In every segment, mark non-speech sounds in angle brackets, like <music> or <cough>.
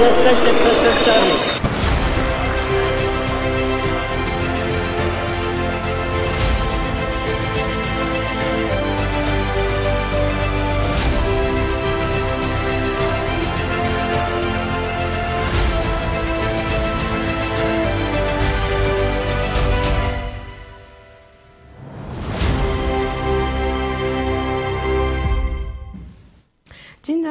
Jesteście przestępcami.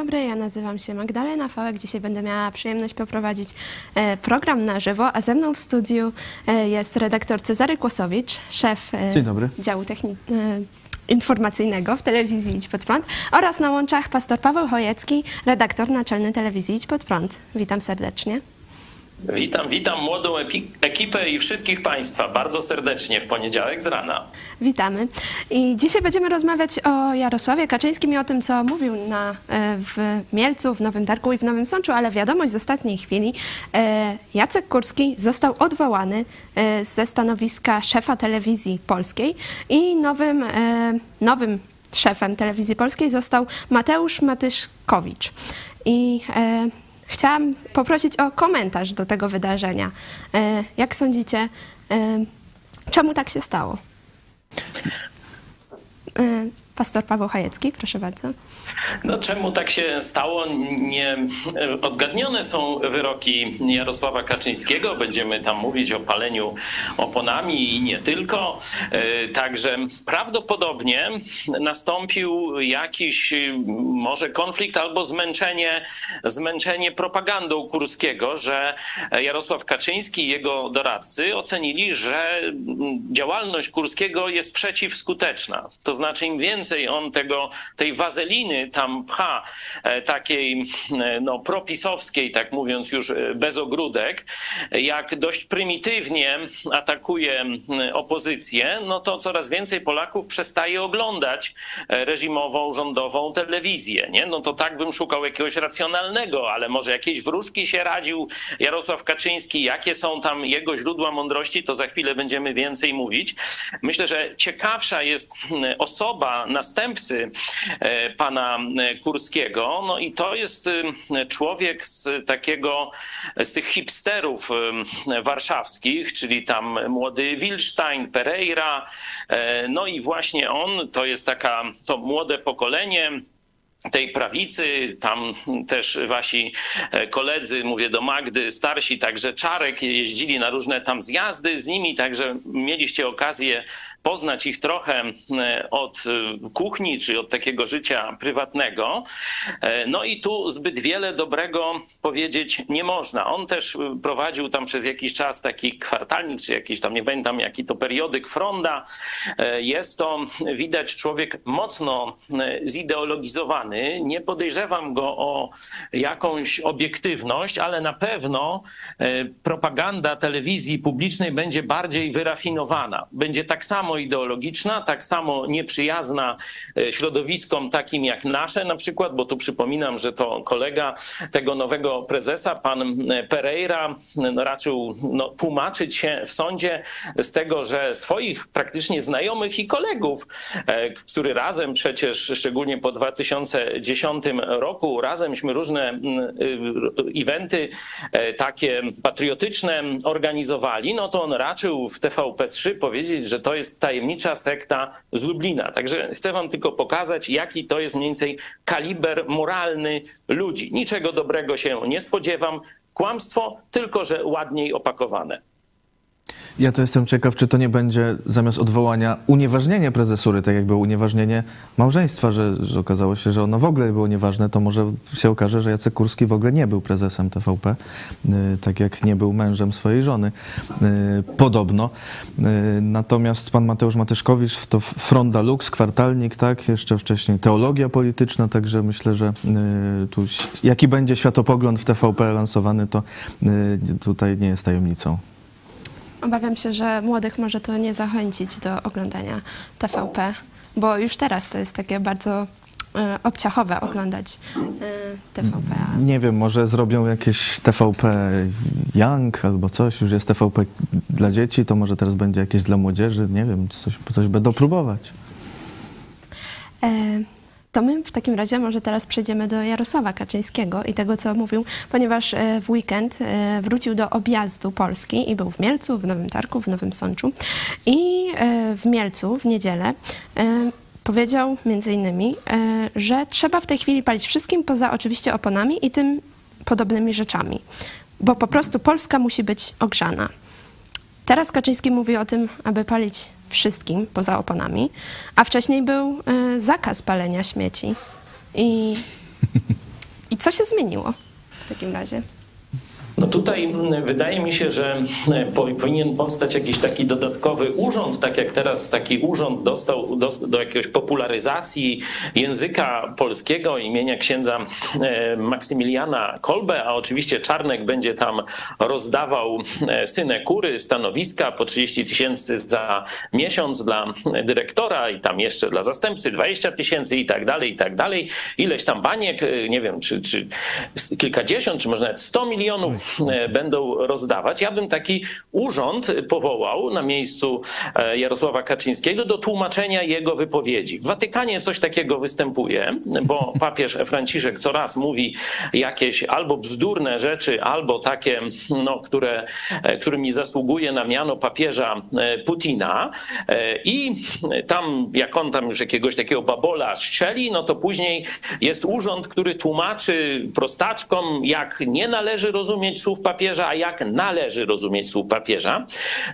Dobry, ja nazywam się Magdalena Fałek. Dzisiaj będę miała przyjemność poprowadzić e, program na żywo, a ze mną w studiu e, jest redaktor Cezary Kłosowicz, szef e, działu informacyjnego w telewizji Idź Pod Prąd oraz na łączach pastor Paweł Chojecki, redaktor naczelny telewizji Idź Pod Prąd. Witam serdecznie. Witam, witam młodą ekipę i wszystkich Państwa bardzo serdecznie w poniedziałek z rana. Witamy. I dzisiaj będziemy rozmawiać o Jarosławie Kaczyńskim i o tym, co mówił na, e, w Mielcu, w Nowym Targu i w Nowym Sączu, ale wiadomość z ostatniej chwili. e, Jacek Kurski został odwołany e, ze stanowiska szefa telewizji polskiej i nowym, nowym szefem telewizji polskiej został Mateusz Matyszkowicz. I chciałam poprosić o komentarz do tego wydarzenia. E, jak sądzicie, e, czemu tak się stało? Pastor Paweł Chajecki, proszę bardzo. No czemu tak się stało? Nie odgadnione są wyroki Jarosława Kaczyńskiego. Będziemy tam mówić o paleniu oponami i nie tylko. E, Także prawdopodobnie nastąpił jakiś e, może konflikt albo zmęczenie, zmęczenie propagandą Kurskiego, że Jarosław Kaczyński i jego doradcy ocenili, że działalność Kurskiego jest przeciwskuteczna. To znaczy im więcej on tego, tej wazeliny tam pcha, e, takiej e, no, propisowskiej, tak mówiąc już e, bez ogródek, jak dość prymitywnie atakuje opozycję, no to coraz więcej Polaków przestaje oglądać reżimową, rządową telewizję. Nie? No to tak bym szukał jakiegoś racjonalnego, ale może jakieś wróżki się radził Jarosław Kaczyński, jakie są tam jego źródła mądrości, to za chwilę będziemy więcej mówić. Myślę, że ciekawsza jest osoba następcy e, pana e, Kurskiego, no i to jest e, człowiek z takiego, z tych hipsterów warszawskich, czyli tam młody Wilstein, Pereira, no i właśnie on, to jest taka, to młode pokolenie, tej prawicy, tam też wasi koledzy, mówię do Magdy, starsi, także Czarek, jeździli na różne tam zjazdy z nimi, także mieliście okazję poznać ich trochę e, od e, kuchni, czy od takiego życia prywatnego. E, No i tu zbyt wiele dobrego powiedzieć nie można. On też prowadził tam przez jakiś czas taki kwartalnik, czy jakiś tam, nie pamiętam jaki to periodyk Fronda. Jest to, widać, człowiek mocno zideologizowany. Nie podejrzewam go o jakąś obiektywność, ale na pewno propaganda telewizji publicznej będzie bardziej wyrafinowana. Będzie tak samo ideologiczna, tak samo nieprzyjazna e, środowiskom takim jak nasze na przykład, bo tu przypominam, że to kolega tego nowego prezesa, pan Pereira, no, raczył no, tłumaczyć się w sądzie z tego, że swoich praktycznie znajomych i kolegów, e, który razem przecież, szczególnie po 2010 roku, razemśmy różne y, eventy e, takie patriotyczne organizowali, no to on raczył w TVP3 powiedzieć, że to jest tajemnicza sekta z Lublina. Także chcę wam tylko pokazać, jaki to jest mniej więcej kaliber moralny ludzi. Niczego dobrego się nie spodziewam. Kłamstwo, tylko że ładniej opakowane. Ja to jestem ciekaw, czy to nie będzie zamiast odwołania unieważnienie prezesury, tak jak było unieważnienie małżeństwa, że, że okazało się, że ono w ogóle było nieważne, to może się okaże, że Jacek Kurski w ogóle nie był prezesem TVP, y, tak jak nie był mężem swojej żony. y, Podobno. Y, Natomiast pan Mateusz Matyszkowicz to Fronda Lux, kwartalnik, tak, jeszcze wcześniej teologia polityczna, także myślę, że tu jaki będzie światopogląd w TVP lansowany, to tutaj nie jest tajemnicą. Obawiam się, że młodych może to nie zachęcić do oglądania TVP, bo już teraz to jest takie bardzo e, obciachowe oglądać e, TVP. Nie wiem, może zrobią jakieś TVP Young albo coś, już jest TVP dla dzieci, to może teraz będzie jakieś dla młodzieży, nie wiem, coś, coś będą próbować. E, to my w takim razie może teraz przejdziemy do Jarosława Kaczyńskiego i tego, co mówił, ponieważ e, w weekend e, wrócił do objazdu Polski i był w Mielcu, w Nowym Tarku, w Nowym Sączu. I e, w Mielcu w niedzielę powiedział między innymi, że trzeba w tej chwili palić wszystkim poza oczywiście oponami i tym podobnymi rzeczami, bo po prostu Polska musi być ogrzana. Teraz Kaczyński mówi o tym, aby palić wszystkim poza oponami, a wcześniej był y, zakaz palenia śmieci. I, I co się zmieniło w takim razie? No tutaj mm, wydaje mi się, że mm, powinien powstać jakiś taki dodatkowy urząd, tak jak teraz taki urząd dostał do, do jakiegoś popularyzacji języka polskiego imienia księdza e, Maksymiliana Kolbe, a oczywiście Czarnek będzie tam rozdawał e, synekury, stanowiska po 30 tysięcy za miesiąc dla dyrektora i tam jeszcze dla zastępcy 20 tysięcy i tak dalej, i tak dalej. Ileś tam baniek, e, nie wiem, czy, czy kilkadziesiąt, czy może nawet 100 milionów będą rozdawać. Ja bym taki urząd powołał na miejscu e, Jarosława Kaczyńskiego do tłumaczenia jego wypowiedzi. W Watykanie coś takiego występuje, bo <laughs> papież Franciszek coraz mówi jakieś albo bzdurne rzeczy, albo takie, no, które, e, którymi zasługuje na miano papieża Putina. I tam, jak on tam już jakiegoś takiego babola strzeli, no to później jest urząd, który tłumaczy prostaczkom, jak nie należy rozumieć słów papieża, a jak należy rozumieć słów papieża.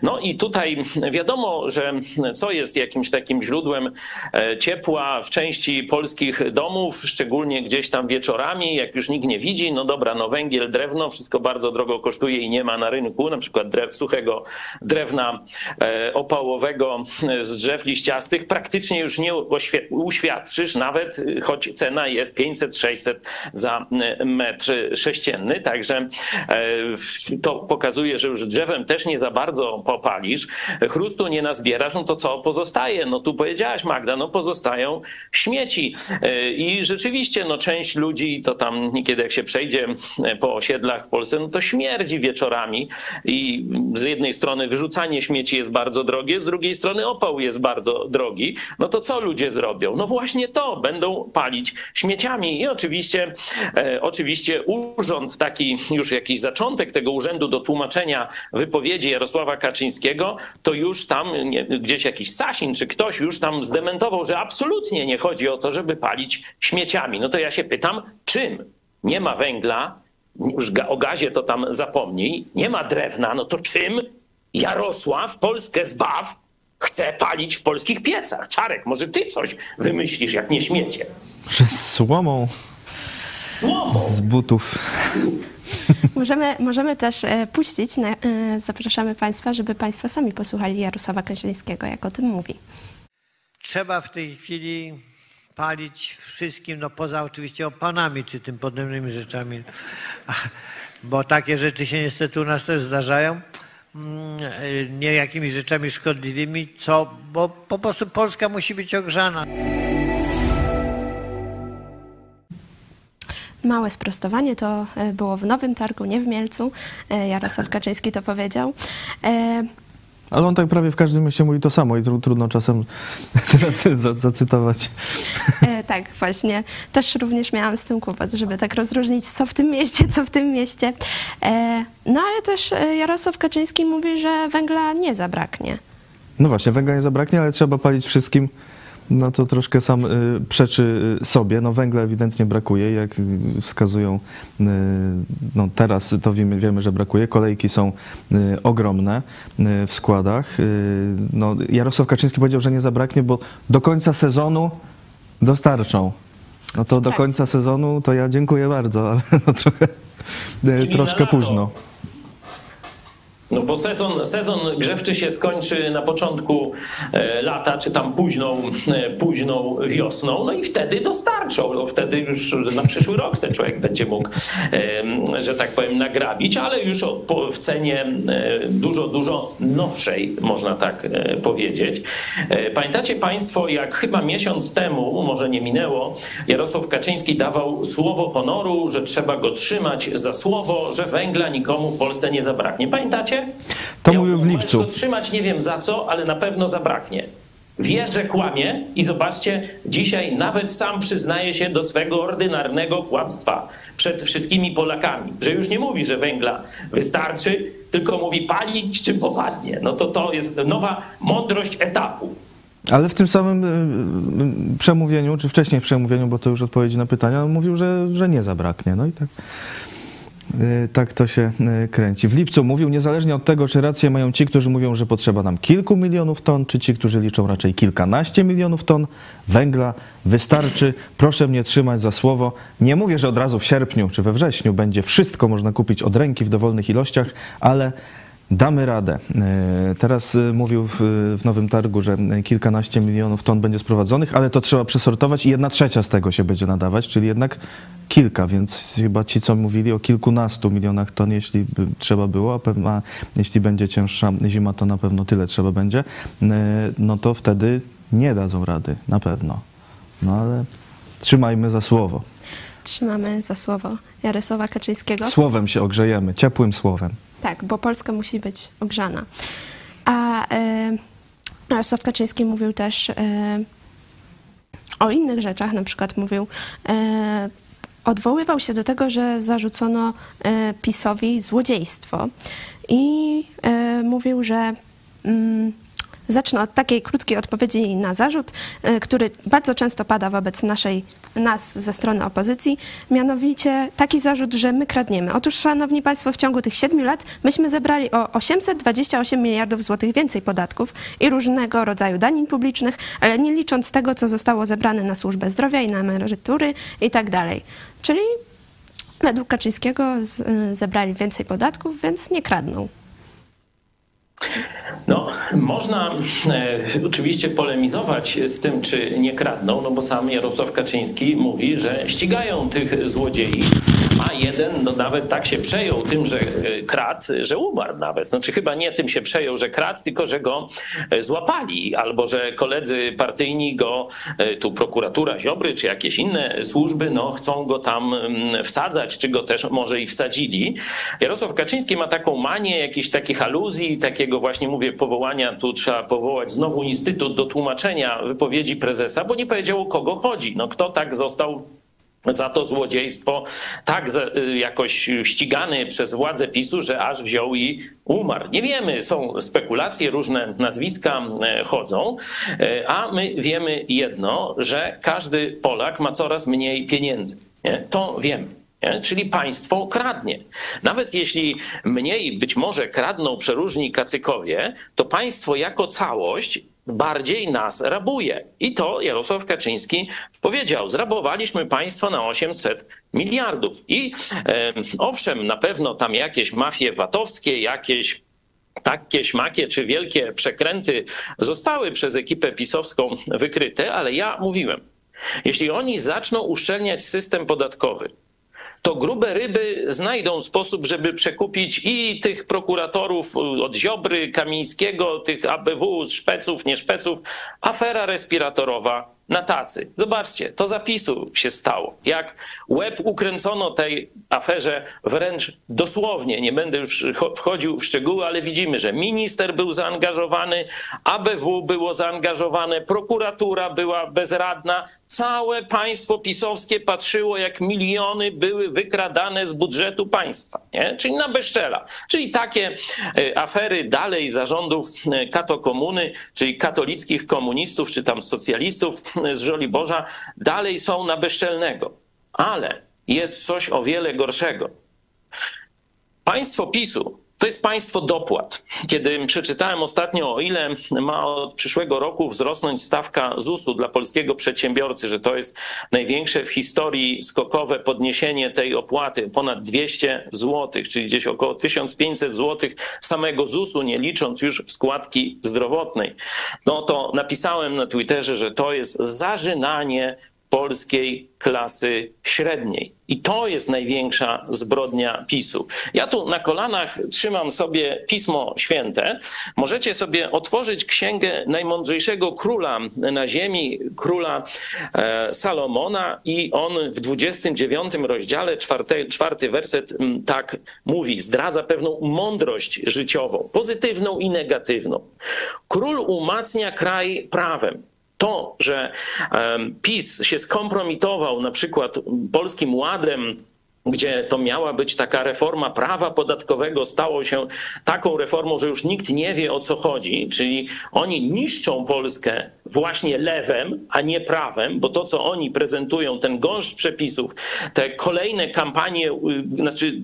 No i tutaj wiadomo, że co jest jakimś takim źródłem e, ciepła w części polskich domów, szczególnie gdzieś tam wieczorami, jak już nikt nie widzi, no dobra, no węgiel, drewno, wszystko bardzo drogo kosztuje i nie ma na rynku, na przykład drew, suchego drewna e, opałowego z drzew liściastych, praktycznie już nie uświadczysz, nawet choć cena jest 500-600 za metr sześcienny, także e, to pokazuje, że już drzewem też nie za bardzo popalisz, chrustu nie nazbierasz, no to co pozostaje? No tu powiedziałaś Magda, no pozostają śmieci. E, I rzeczywiście, no część ludzi, to tam niekiedy jak się przejdzie e, po osiedlach w Polsce, no to śmierdzi wieczorami i z jednej strony wyrzucanie śmieci jest bardzo drogie, z drugiej strony opał jest bardzo drogi. No to co ludzie zrobią? No właśnie to, będą palić śmieciami i oczywiście, e, oczywiście urząd taki już jakiś zaczął początek tego urzędu do tłumaczenia wypowiedzi Jarosława Kaczyńskiego, to już tam nie, gdzieś jakiś Sasin czy ktoś już tam zdementował, że absolutnie nie chodzi o to, żeby palić śmieciami. No to ja się pytam, czym? Nie ma węgla, już o gazie to tam zapomnij, nie ma drewna, no to czym Jarosław Polskę zbaw chce palić w polskich piecach? Czarek, może ty coś wymyślisz, jak nie śmiecie? Że słomą. Z butów. Możemy, możemy też e, puścić, na, e, zapraszamy Państwa, żeby Państwo sami posłuchali Jarosława Kaczyńskiego, jak o tym mówi. Trzeba w tej chwili palić wszystkim, no poza oczywiście opanami czy tym podobnymi rzeczami, <laughs> bo takie rzeczy się niestety u nas też zdarzają, mm, e, nie jakimiś rzeczami szkodliwymi, co, bo po prostu Polska musi być ogrzana. Małe sprostowanie to e, było w Nowym Targu, nie w Mielcu. E, Jarosław Kaczyński to powiedział. E, ale on tak prawie w każdym mieście mówi to samo i trudno czasem <laughs> teraz zacytować. E, tak, właśnie. Też również miałam z tym kłopot, żeby tak rozróżnić, co w tym mieście, co w tym mieście. E, no ale też Jarosław Kaczyński mówi, że węgla nie zabraknie. No właśnie, węgla nie zabraknie, ale trzeba palić wszystkim no to troszkę sam y, przeczy y, sobie. No węgla ewidentnie brakuje, jak wskazują, y, no teraz to wiemy, wiemy, że brakuje. Kolejki są ogromne w składach. No Jarosław Kaczyński powiedział, że nie zabraknie, bo do końca sezonu dostarczą. No to do tak. końca sezonu to ja dziękuję bardzo, ale <laughs> no trochę, troszkę późno. No bo sezon, sezon grzewczy się skończy na początku e, lata, czy tam późną, e, późną wiosną, no i wtedy dostarczą. No wtedy już na przyszły rok se człowiek będzie mógł, że tak powiem, nagrabić, ale już w cenie e, dużo, dużo nowszej, można tak powiedzieć. Pamiętacie Państwo, jak chyba miesiąc temu, może nie minęło, Jarosław Kaczyński dawał słowo honoru, że trzeba go trzymać za słowo, że węgla nikomu w Polsce nie zabraknie. Pamiętacie? To ja mówił w lipcu. Trzymać nie wiem za co, ale na pewno zabraknie. Wie, że kłamie i zobaczcie, dzisiaj nawet sam przyznaje się do swego ordynarnego kłamstwa przed wszystkimi Polakami, że już nie mówi, że węgla wystarczy, tylko mówi palić czym popadnie. No to to jest nowa mądrość etapu. Ale w tym samym y, y, przemówieniu, czy wcześniej w przemówieniu, bo to już odpowiedzi na pytania, mówił, że, że nie zabraknie. No i tak. Y, Tak to się y, kręci. W lipcu mówił, niezależnie od tego, czy rację mają ci, którzy mówią, że potrzeba nam kilku milionów ton, czy ci, którzy liczą raczej kilkanaście milionów ton węgla, wystarczy. Proszę mnie trzymać za słowo. Nie mówię, że od razu w sierpniu czy we wrześniu będzie wszystko można kupić od ręki w dowolnych ilościach, ale Damy radę. E, Teraz e, mówił w, Nowym Targu, że kilkanaście milionów ton będzie sprowadzonych, ale to trzeba przesortować i jedna trzecia z tego się będzie nadawać, czyli jednak kilka, więc chyba ci, co mówili o kilkunastu milionach ton, jeśli trzeba było, a jeśli będzie cięższa zima, to na pewno tyle trzeba będzie, E, no to wtedy nie dadzą rady, na pewno. No ale trzymajmy za słowo. Trzymamy za słowo Jarosława Kaczyńskiego. Słowem się ogrzejemy, ciepłym słowem. Tak, bo Polska musi być ogrzana. A e, Jarosław Kaczyński mówił też e, o innych rzeczach, na przykład mówił, e, odwoływał się do tego, że zarzucono e, PiSowi złodziejstwo i e, mówił, że mm, zacznę od takiej krótkiej odpowiedzi na zarzut, e, który bardzo często pada wobec naszej, nas ze strony opozycji, mianowicie taki zarzut, że my kradniemy. Otóż, szanowni państwo, w ciągu tych siedmiu lat myśmy zebrali o 828 miliardów złotych więcej podatków i różnego rodzaju danin publicznych, ale nie licząc tego, co zostało zebrane na służbę zdrowia i na emerytury i tak dalej. Czyli według Kaczyńskiego y, zebrali więcej podatków, więc nie kradną. No, można e, oczywiście polemizować z tym, czy nie kradną, no bo sam Jarosław Kaczyński mówi, że ścigają tych złodziei, a jeden no nawet tak się przejął tym, że e, kradł, że umarł nawet. Znaczy chyba nie tym się przejął, że kradł, tylko że go e, złapali, albo że koledzy partyjni go, e, tu prokuratura Ziobry, czy jakieś inne służby, no chcą go tam mm, wsadzać, czy go też może i wsadzili. Jarosław Kaczyński ma taką manię jakichś takich aluzji, takiego właśnie mówię powołania, tu trzeba powołać znowu instytut do tłumaczenia wypowiedzi prezesa, bo nie powiedział o kogo chodzi. No kto tak został za to złodziejstwo tak y, jakoś ścigany przez władze PiSu, że aż wziął i umarł. Nie wiemy, są spekulacje, różne nazwiska e, chodzą, e, a my wiemy jedno, że każdy Polak ma coraz mniej pieniędzy. Nie? To wiemy. Nie? Czyli państwo kradnie. Nawet jeśli mniej być może kradną przeróżni kacykowie, to państwo jako całość bardziej nas rabuje. I to Jarosław Kaczyński powiedział. Zrabowaliśmy państwo na 800 miliardów. I e, owszem, na pewno tam jakieś mafie VAT-owskie, jakieś takie śmakie czy wielkie przekręty zostały przez ekipę pisowską wykryte, ale ja mówiłem, jeśli oni zaczną uszczelniać system podatkowy, to grube ryby znajdą sposób, żeby przekupić i tych prokuratorów od Ziobry, Kamińskiego, tych ABW, szpeców, nie szpeców. Afera respiratorowa na tacy. Zobaczcie, to zapisu się stało. Jak łeb ukręcono tej aferze wręcz dosłownie. Nie będę już cho- wchodził w szczegóły, ale widzimy, że minister był zaangażowany, ABW było zaangażowane, prokuratura była bezradna. Całe państwo pisowskie patrzyło, jak miliony były wykradane z budżetu państwa. Nie? Czyli na bezczela. Czyli takie e, afery dalej zarządów e, katokomuny, czyli katolickich komunistów, czy tam socjalistów z Żoliborza, dalej są na bezczelnego. Ale jest coś o wiele gorszego. Państwo PiSu to jest państwo dopłat. Kiedy przeczytałem ostatnio, o ile ma od przyszłego roku wzrosnąć stawka ZUS-u dla polskiego przedsiębiorcy, że to jest największe w historii skokowe podniesienie tej opłaty, ponad 200 zł, czyli gdzieś około 1500 zł samego ZUS-u, nie licząc już składki zdrowotnej. No to napisałem na Twitterze, że to jest zażynanie polskiej klasy średniej. I to jest największa zbrodnia PiSu. Ja tu na kolanach trzymam sobie Pismo Święte. Możecie sobie otworzyć księgę najmądrzejszego króla na ziemi, króla e, Salomona, i on w 29 rozdziale, czwarty, czwarty werset, tak mówi, zdradza pewną mądrość życiową, pozytywną i negatywną. Król umacnia kraj prawem to, że PiS się skompromitował na przykład Polskim Ładem, gdzie to miała być taka reforma prawa podatkowego, stało się taką reformą, że już nikt nie wie o co chodzi, czyli oni niszczą Polskę właśnie lewem, a nie prawem, bo to, co oni prezentują, ten gąszcz przepisów, te kolejne kampanie, y, znaczy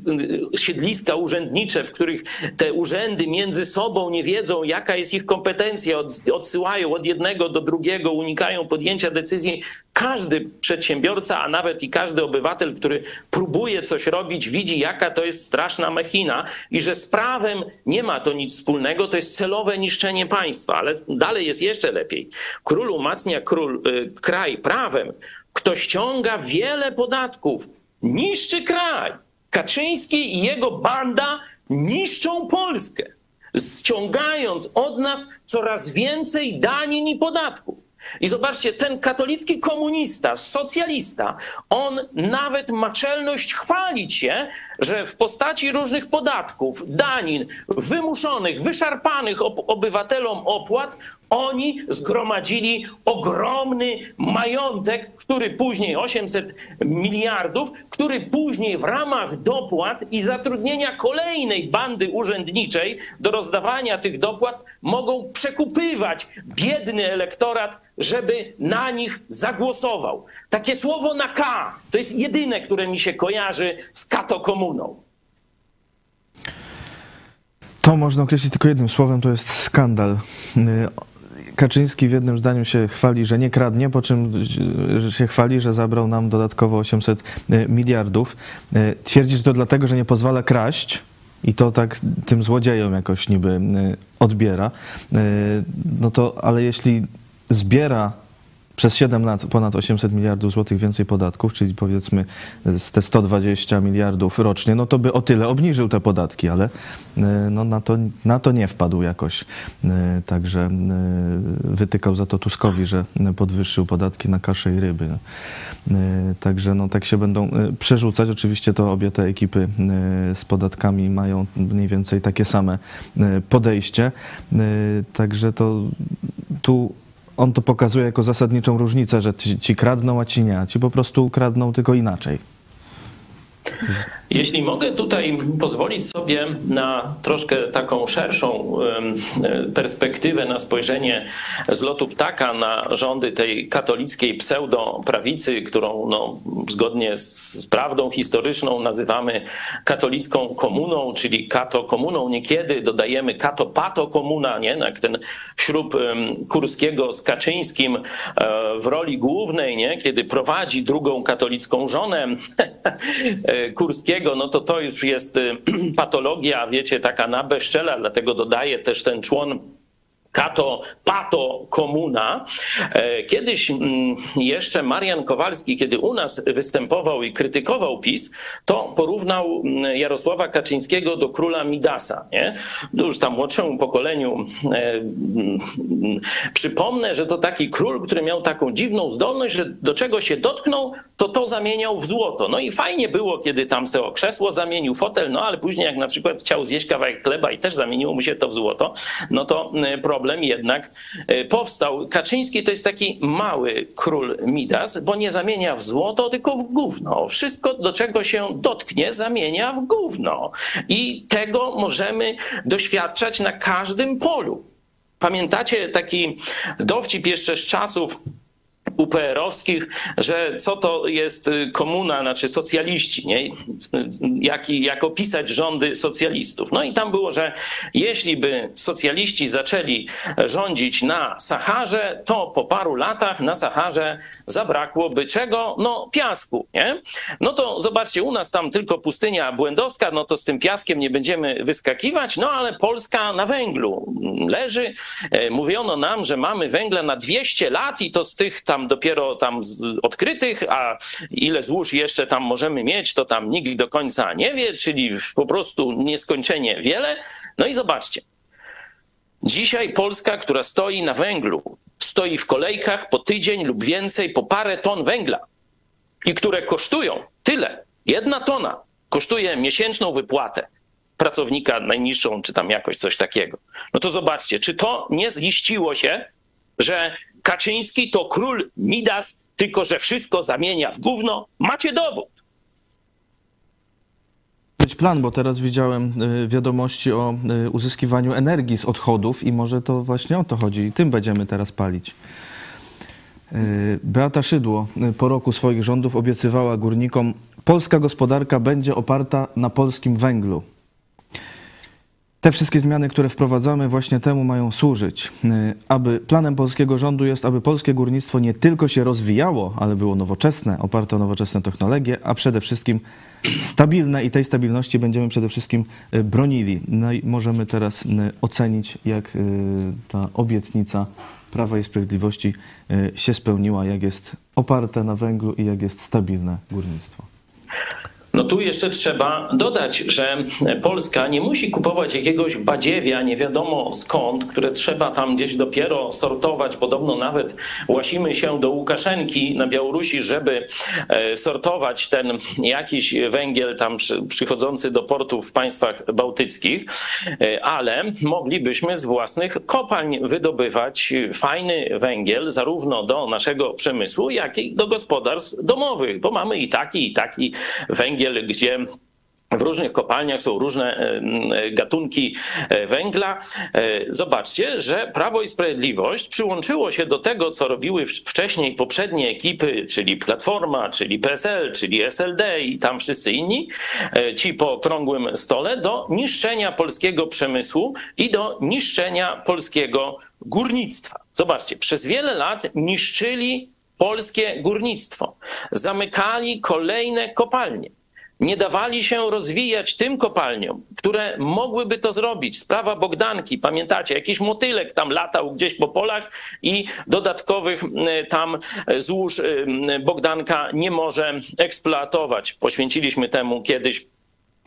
y, siedliska urzędnicze, w których te urzędy między sobą nie wiedzą, jaka jest ich kompetencja, odsyłają od jednego do drugiego, unikają podjęcia decyzji. Każdy przedsiębiorca, a nawet i każdy obywatel, który próbuje coś robić, widzi, jaka to jest straszna machina i że z prawem nie ma to nic wspólnego, to jest celowe niszczenie państwa, ale dalej jest jeszcze lepiej. Król umacnia król, y, kraj prawem, kto ściąga wiele podatków, niszczy kraj. Kaczyński i jego banda niszczą Polskę, ściągając od nas coraz więcej danin i podatków. I zobaczcie, ten katolicki komunista, socjalista, on nawet ma czelność chwalić się, że w postaci różnych podatków, danin, wymuszonych, wyszarpanych obywatelom opłat, oni zgromadzili ogromny majątek, który później 800 miliardów, który później w ramach dopłat i zatrudnienia kolejnej bandy urzędniczej do rozdawania tych dopłat mogą przekupywać biedny elektorat, żeby na nich zagłosował. Takie słowo na K to jest jedyne, które mi się kojarzy z katokomuną. To można określić tylko jednym słowem, to jest skandal. Kaczyński w jednym zdaniu się chwali, że nie kradnie, po czym się chwali, że zabrał nam dodatkowo 800 e, miliardów. E, twierdzi, że to dlatego, że nie pozwala kraść i to tak tym złodziejom jakoś niby e, odbiera. No to, ale jeśli zbiera przez 7 lat ponad 800 miliardów złotych więcej podatków, czyli powiedzmy z te 120 miliardów rocznie, no to by o tyle obniżył te podatki, ale e, no na, to, na to nie wpadł jakoś. E, także e, wytykał za to Tuskowi, że podwyższył podatki na kaszę i ryby. Także no, tak się będą przerzucać. Oczywiście to obie te ekipy z podatkami mają mniej więcej takie same podejście. Także to tu on to pokazuje jako zasadniczą różnicę, że ci, ci kradną, a ci nie. Ci po prostu kradną tylko inaczej. Jeśli mogę tutaj pozwolić sobie na troszkę taką szerszą perspektywę, na spojrzenie z lotu ptaka na rządy tej katolickiej pseudoprawicy, którą no, zgodnie z prawdą historyczną nazywamy katolicką komuną, czyli kato-komuną. Niekiedy dodajemy kato-pato-komuna, nie? jak ten ślub Kurskiego z Kaczyńskim e, w roli głównej, nie? kiedy prowadzi drugą katolicką żonę <laughs> e, Kurskiego, no to to już jest y, <clears throat> patologia, wiecie, taka na bezczela, dlatego dodaję też ten człon Kato, pato, komuna. E, kiedyś mm, jeszcze Marian Kowalski, kiedy u nas występował i krytykował PiS, to porównał mm, Jarosława Kaczyńskiego do króla Midasa. Nie? No już tam młodszemu pokoleniu e, mm, przypomnę, że to taki król, który miał taką dziwną zdolność, że do czego się dotknął, to to zamieniał w złoto. No i fajnie było, kiedy tam se o krzesło zamienił, fotel, no ale później jak na przykład chciał zjeść kawałek chleba i też zamieniło mu się to w złoto, no to problem problem jednak e, powstał. Kaczyński to jest taki mały król Midas, bo nie zamienia w złoto, tylko w gówno. Wszystko, do czego się dotknie, zamienia w gówno. I tego możemy doświadczać na każdym polu. Pamiętacie taki dowcip jeszcze z czasów UPR-owskich, że co to jest y, komuna, znaczy socjaliści, nie? Jak, jak opisać rządy socjalistów. No i tam było, że jeśli by socjaliści zaczęli rządzić na Saharze, to po paru latach na Saharze zabrakłoby czego? No piasku, nie? No to zobaczcie, u nas tam tylko pustynia błędowska, no to z tym piaskiem nie będziemy wyskakiwać, no ale Polska na węglu leży. E, mówiono nam, że mamy węgla na 200 lat i to z tych tam dopiero tam odkrytych, a ile złóż jeszcze tam możemy mieć, to tam nikt do końca nie wie, czyli po prostu nieskończenie wiele. No i zobaczcie. Dzisiaj Polska, która stoi na węglu, stoi w kolejkach po tydzień lub więcej po parę ton węgla i które kosztują tyle. Jedna tona kosztuje miesięczną wypłatę pracownika najniższą, czy tam jakoś coś takiego. No to zobaczcie, czy to nie ziściło się, że Kaczyński to król Midas, tylko że wszystko zamienia w gówno? Macie dowód. Być plan, bo teraz widziałem y, wiadomości o y, uzyskiwaniu energii z odchodów i może to właśnie o to chodzi i tym będziemy teraz palić. Y, Beata Szydło po roku swoich rządów obiecywała górnikom, polska gospodarka będzie oparta na polskim węglu. Te wszystkie zmiany, które wprowadzamy, właśnie temu mają służyć. Y, Aby planem polskiego rządu jest, aby polskie górnictwo nie tylko się rozwijało, ale było nowoczesne, oparte o nowoczesne technologie, a przede wszystkim stabilne i tej stabilności będziemy przede wszystkim y, bronili. No i możemy teraz y, ocenić, jak ta obietnica Prawa i Sprawiedliwości się spełniła, jak jest oparte na węglu i jak jest stabilne górnictwo. No tu jeszcze trzeba dodać, że Polska nie musi kupować jakiegoś badziewia, nie wiadomo skąd, które trzeba tam gdzieś dopiero sortować. Podobno nawet łasimy się do Łukaszenki na Białorusi, żeby e, sortować ten jakiś węgiel tam przy- przychodzący do portów w państwach bałtyckich, E, ale moglibyśmy z własnych kopalń wydobywać fajny węgiel zarówno do naszego przemysłu, jak i do gospodarstw domowych, bo mamy i taki, i taki węgiel, gdzie w różnych kopalniach są różne e, gatunki e, węgla. E, Zobaczcie, że Prawo i Sprawiedliwość przyłączyło się do tego, co robiły wcześniej poprzednie ekipy, czyli Platforma, czyli PSL, czyli SLD i tam wszyscy inni, ci po okrągłym stole, do niszczenia polskiego przemysłu i do niszczenia polskiego górnictwa. Zobaczcie, przez wiele lat niszczyli polskie górnictwo, zamykali kolejne kopalnie nie dawali się rozwijać tym kopalniom, które mogłyby to zrobić. Sprawa Bogdanki, pamiętacie, jakiś motylek tam latał gdzieś po polach i dodatkowych tam złóż m, Bogdanka nie może eksploatować. Poświęciliśmy temu kiedyś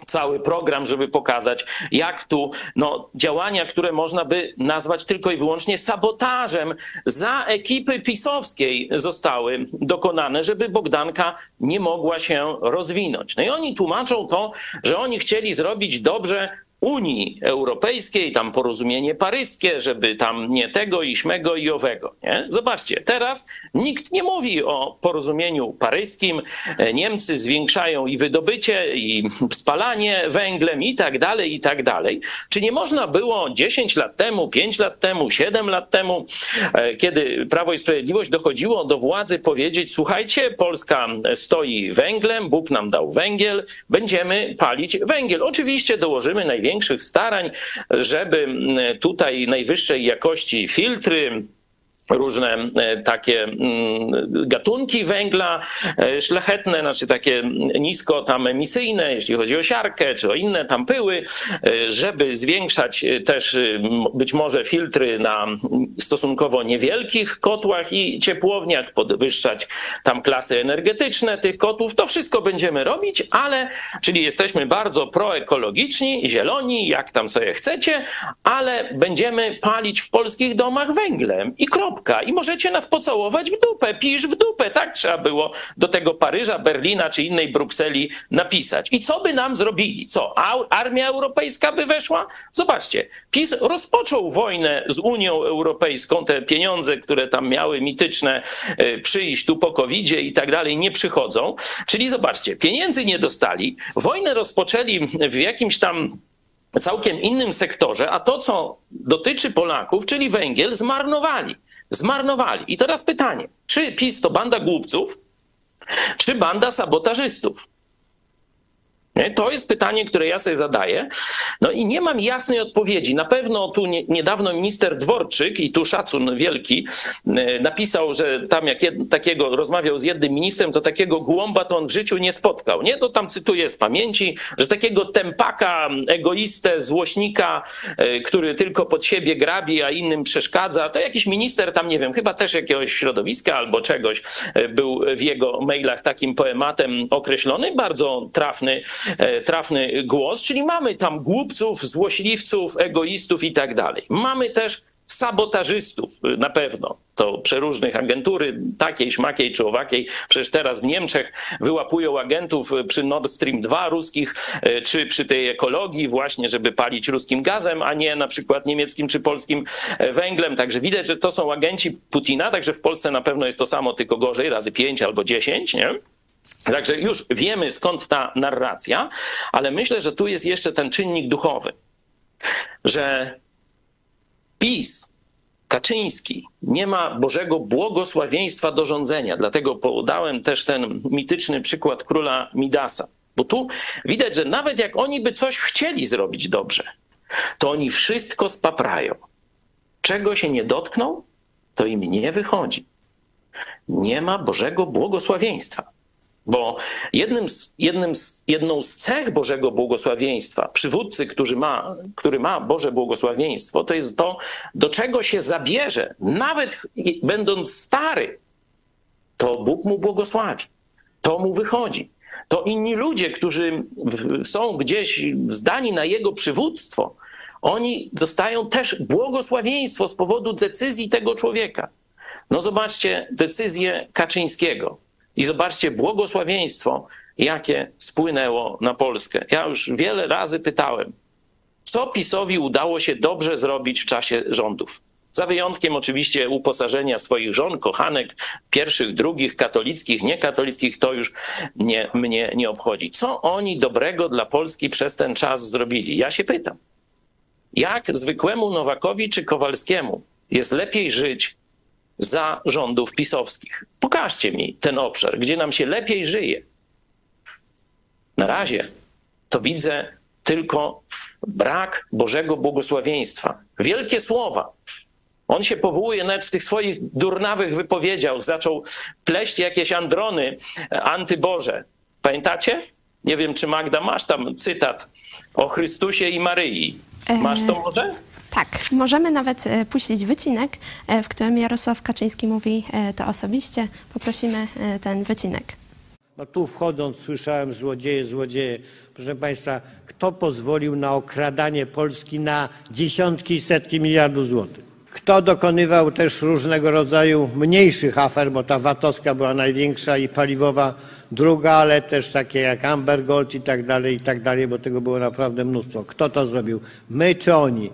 cały program, żeby pokazać, jak tu no, działania, które można by nazwać tylko i wyłącznie sabotażem za ekipy pisowskiej zostały dokonane, żeby Bogdanka nie mogła się rozwinąć. No i oni tłumaczą to, że oni chcieli zrobić dobrze Unii Europejskiej, tam porozumienie paryskie, żeby tam nie tego i śmego i owego. Nie? Zobaczcie, teraz nikt nie mówi o porozumieniu paryskim. E, Niemcy zwiększają i wydobycie, i spalanie węglem i tak dalej, i tak dalej. Czy nie można było 10 lat temu, 5 lat temu, 7 lat temu, e, kiedy Prawo i Sprawiedliwość dochodziło do władzy, powiedzieć: Słuchajcie, Polska stoi węglem, Bóg nam dał węgiel, będziemy palić węgiel. Oczywiście dołożymy największych starań, żeby mm, tutaj najwyższej jakości filtry, różne e, takie mm, gatunki węgla e, szlachetne, znaczy takie nisko tam emisyjne, jeśli chodzi o siarkę czy o inne tam pyły, e, żeby zwiększać też być może filtry na stosunkowo niewielkich kotłach i ciepłowniach, podwyższać tam klasy energetyczne tych kotłów. To wszystko będziemy robić, ale czyli jesteśmy bardzo proekologiczni, zieloni, jak tam sobie chcecie, ale będziemy palić w polskich domach węglem i kropka. I możecie nas pocałować w dupę, pisz w dupę. Tak trzeba było do tego Paryża, Berlina czy innej Brukseli napisać. I co by nam zrobili? Co? Armia Europejska by weszła? Zobaczcie, PiS rozpoczął wojnę z Unią Europejską. Te pieniądze, które tam miały mityczne e, przyjść tu po covid i tak dalej, nie przychodzą. Czyli zobaczcie, pieniędzy nie dostali, wojnę rozpoczęli w jakimś tam całkiem innym sektorze, a to, co dotyczy Polaków, czyli węgiel, zmarnowali. Zmarnowali. I teraz pytanie, czy PiS to banda głupców, czy banda sabotażystów? To jest pytanie, które ja sobie zadaję. No i nie mam jasnej odpowiedzi. Na pewno tu nie, niedawno minister Dworczyk, i tu szacun wielki, e, napisał, że tam jak jed, takiego rozmawiał z jednym ministrem, to takiego głąba to on w życiu nie spotkał. Nie, to tam cytuję z pamięci, że takiego tempaka, egoistę, złośnika, e, który tylko pod siebie grabi, a innym przeszkadza, to jakiś minister tam, nie wiem, chyba też jakiegoś środowiska albo czegoś e, był w jego mailach takim poematem określony, bardzo trafny trafny głos, czyli mamy tam głupców, złośliwców, egoistów i tak dalej. Mamy też sabotażystów na pewno. To przeróżnych agentury, takiej, śmakiej czy owakiej. Przecież teraz w Niemczech wyłapują agentów przy Nord Stream 2 ruskich, e, czy przy tej ekologii właśnie, żeby palić ruskim gazem, a nie na przykład niemieckim czy polskim e, węglem. Także widać, że to są agenci Putina, także w Polsce na pewno jest to samo, tylko gorzej, razy 5 albo 10, nie? Także już wiemy skąd ta narracja, ale myślę, że tu jest jeszcze ten czynnik duchowy, że PiS, Kaczyński nie ma Bożego błogosławieństwa do rządzenia. Dlatego podałem też ten mityczny przykład króla Midasa. Bo tu widać, że nawet jak oni by coś chcieli zrobić dobrze, to oni wszystko spaprają. Czego się nie dotkną, to im nie wychodzi. Nie ma Bożego błogosławieństwa. Bo jednym z, jednym z, jedną z cech Bożego błogosławieństwa, przywódcy, który ma, który ma Boże błogosławieństwo, to jest to, do czego się zabierze, nawet będąc stary, to Bóg mu błogosławi. To mu wychodzi. To inni ludzie, którzy są gdzieś zdani na jego przywództwo, oni dostają też błogosławieństwo z powodu decyzji tego człowieka. No zobaczcie decyzję Kaczyńskiego. I zobaczcie błogosławieństwo, jakie spłynęło na Polskę. Ja już wiele razy pytałem, co PiSowi udało się dobrze zrobić w czasie rządów. Za wyjątkiem oczywiście uposażenia swoich żon, kochanek, pierwszych, drugich, katolickich, niekatolickich, to już nie, mnie nie obchodzi. Co oni dobrego dla Polski przez ten czas zrobili? Ja się pytam. Jak zwykłemu Nowakowi czy Kowalskiemu jest lepiej żyć za rządów pisowskich. Pokażcie mi ten obszar, gdzie nam się lepiej żyje. Na razie to widzę tylko brak Bożego błogosławieństwa. Wielkie słowa. On się powołuje nawet w tych swoich durnawych wypowiedziach, zaczął pleść jakieś androny antyboże. Pamiętacie? Nie wiem, czy Magda masz tam cytat o Chrystusie i Maryi. Masz to może? Tak, możemy nawet e, puścić wycinek, e, w którym Jarosław Kaczyński mówi e, to osobiście. Poprosimy ten wycinek. No tu wchodząc słyszałem złodzieje, złodzieje. Proszę Państwa, kto pozwolił na okradanie Polski na dziesiątki i setki miliardów złotych? Kto dokonywał też różnego rodzaju mniejszych afer, bo ta VAT-owska była największa i paliwowa druga, ale też takie jak Amber Gold i tak dalej, i tak dalej, bo tego było naprawdę mnóstwo. Kto to zrobił? My czy oni?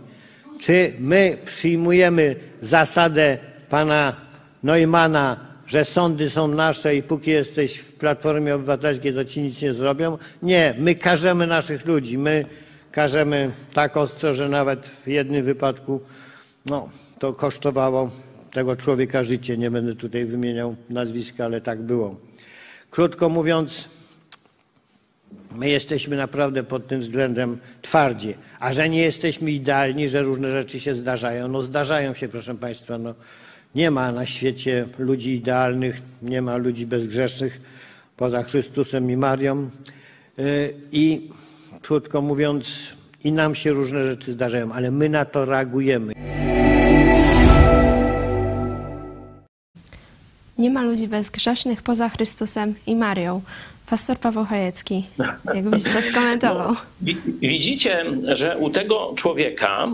Czy my przyjmujemy zasadę pana Neumana, że sądy są nasze i póki jesteś w Platformie Obywatelskiej, to ci nic nie zrobią? Nie, my karzemy naszych ludzi. My karzemy tak ostro, że nawet w jednym wypadku no, to kosztowało tego człowieka życie. Nie będę tutaj wymieniał nazwiska, ale tak było. Krótko mówiąc, My jesteśmy naprawdę pod tym względem twardzi. A że nie jesteśmy idealni, że różne rzeczy się zdarzają, no zdarzają się, proszę Państwa. No, nie ma na świecie ludzi idealnych, nie ma ludzi bezgrzesznych poza Chrystusem i Marią. Y, I krótko mówiąc, i nam się różne rzeczy zdarzają, ale my na to reagujemy. Nie ma ludzi bezgrzesznych poza Chrystusem i Marią. Pastor Paweł Chojecki, <laughs> jakbyś to skomentował. No, widzicie, że u tego człowieka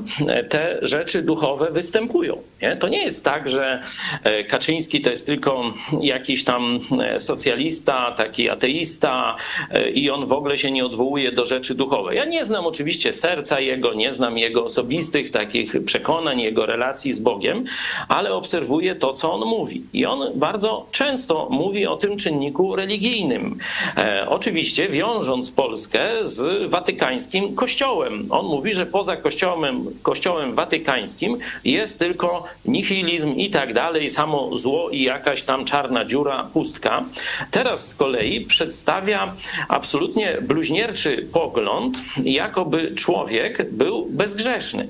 te rzeczy duchowe występują. Nie? To nie jest tak, że e, Kaczyński to jest tylko jakiś tam e, socjalista, taki ateista e, i on w ogóle się nie odwołuje do rzeczy duchowych. Ja nie znam oczywiście serca jego, nie znam jego osobistych takich przekonań, jego relacji z Bogiem, ale obserwuję to, co on mówi. I on bardzo często mówi o tym czynniku religijnym E, oczywiście wiążąc Polskę z watykańskim kościołem. On mówi, że poza kościołem, kościołem watykańskim jest tylko nihilizm i tak dalej, samo zło i jakaś tam czarna dziura, pustka. Teraz z kolei przedstawia absolutnie bluźnierczy pogląd, jakoby człowiek był bezgrzeszny.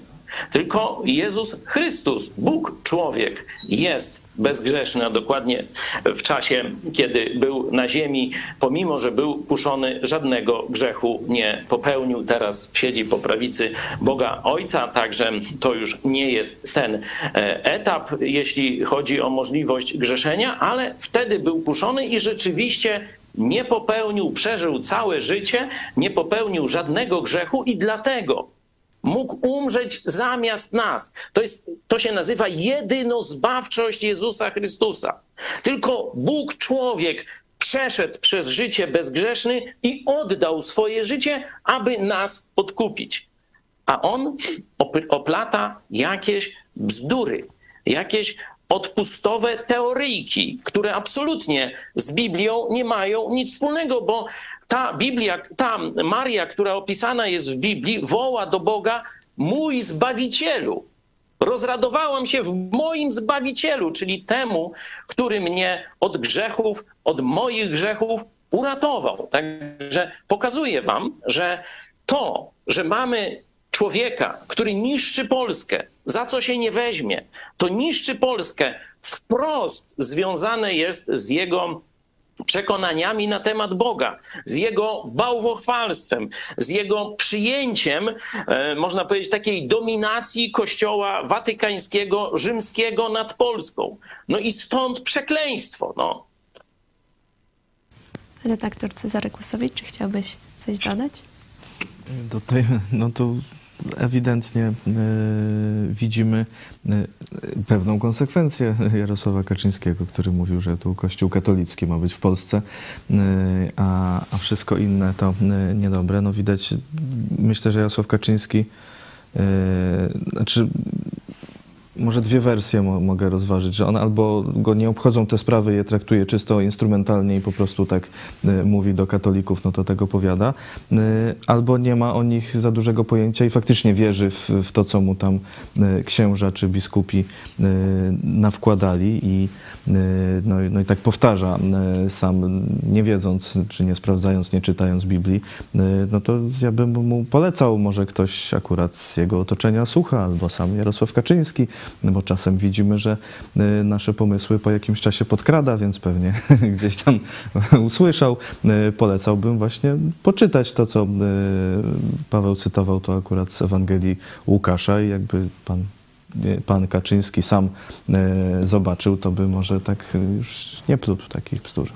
Tylko Jezus Chrystus, Bóg człowiek, jest bezgrzeszny, a dokładnie w czasie, kiedy był na ziemi, pomimo że był kuszony, żadnego grzechu nie popełnił. Teraz siedzi po prawicy Boga Ojca, także to już nie jest ten e, etap, jeśli chodzi o możliwość grzeszenia, ale wtedy był kuszony i rzeczywiście nie popełnił, przeżył całe życie, nie popełnił żadnego grzechu i dlatego mógł umrzeć zamiast nas. To, jest, to się nazywa jedynozbawczość Jezusa Chrystusa. Tylko Bóg, człowiek, przeszedł przez życie bezgrzeszny i oddał swoje życie, aby nas odkupić. A on oplata jakieś bzdury, jakieś odpustowe teoryjki, które absolutnie z Biblią nie mają nic wspólnego, bo ta Biblia, ta Maria, która opisana jest w Biblii, woła do Boga mój Zbawicielu. Rozradowałam się w moim Zbawicielu, czyli temu, który mnie od grzechów, od moich grzechów uratował. Także pokazuję wam, że to, że mamy człowieka, który niszczy Polskę, za co się nie weźmie, to niszczy Polskę, wprost związane jest z jego przekonaniami na temat Boga, z jego bałwochwalstwem, z jego przyjęciem, e, można powiedzieć, takiej dominacji Kościoła Watykańskiego, Rzymskiego nad Polską. No i stąd przekleństwo. No. Redaktor Cezary Kłosowicz, czy chciałbyś coś dodać? Do tej, no to ewidentnie e, widzimy e, pewną konsekwencję Jarosława Kaczyńskiego, który mówił, że tu Kościół katolicki ma być w Polsce, e, a, a wszystko inne to niedobre. No widać, myślę, że Jarosław Kaczyński znaczy może dwie wersje mo mogę rozważyć, że on albo go nie obchodzą te sprawy, je traktuje czysto instrumentalnie i po prostu tak y, mówi do katolików, no to tego powiada, y, albo nie ma o nich za dużego pojęcia i faktycznie wierzy w, w to, co mu tam y, księża czy biskupi nawkładali i, no, no i tak powtarza sam, nie wiedząc, czy nie sprawdzając, nie czytając Biblii, no to ja bym mu polecał, może ktoś akurat z jego otoczenia słucha, albo sam Jarosław Kaczyński, no bo czasem widzimy, że nasze pomysły po jakimś czasie podkrada, więc pewnie <laughs> gdzieś tam <laughs> usłyszał. Polecałbym właśnie poczytać to, co Paweł cytował, to akurat z Ewangelii Łukasza i jakby pan pan Kaczyński sam zobaczył, to by może tak już nie plótł takich bzdur.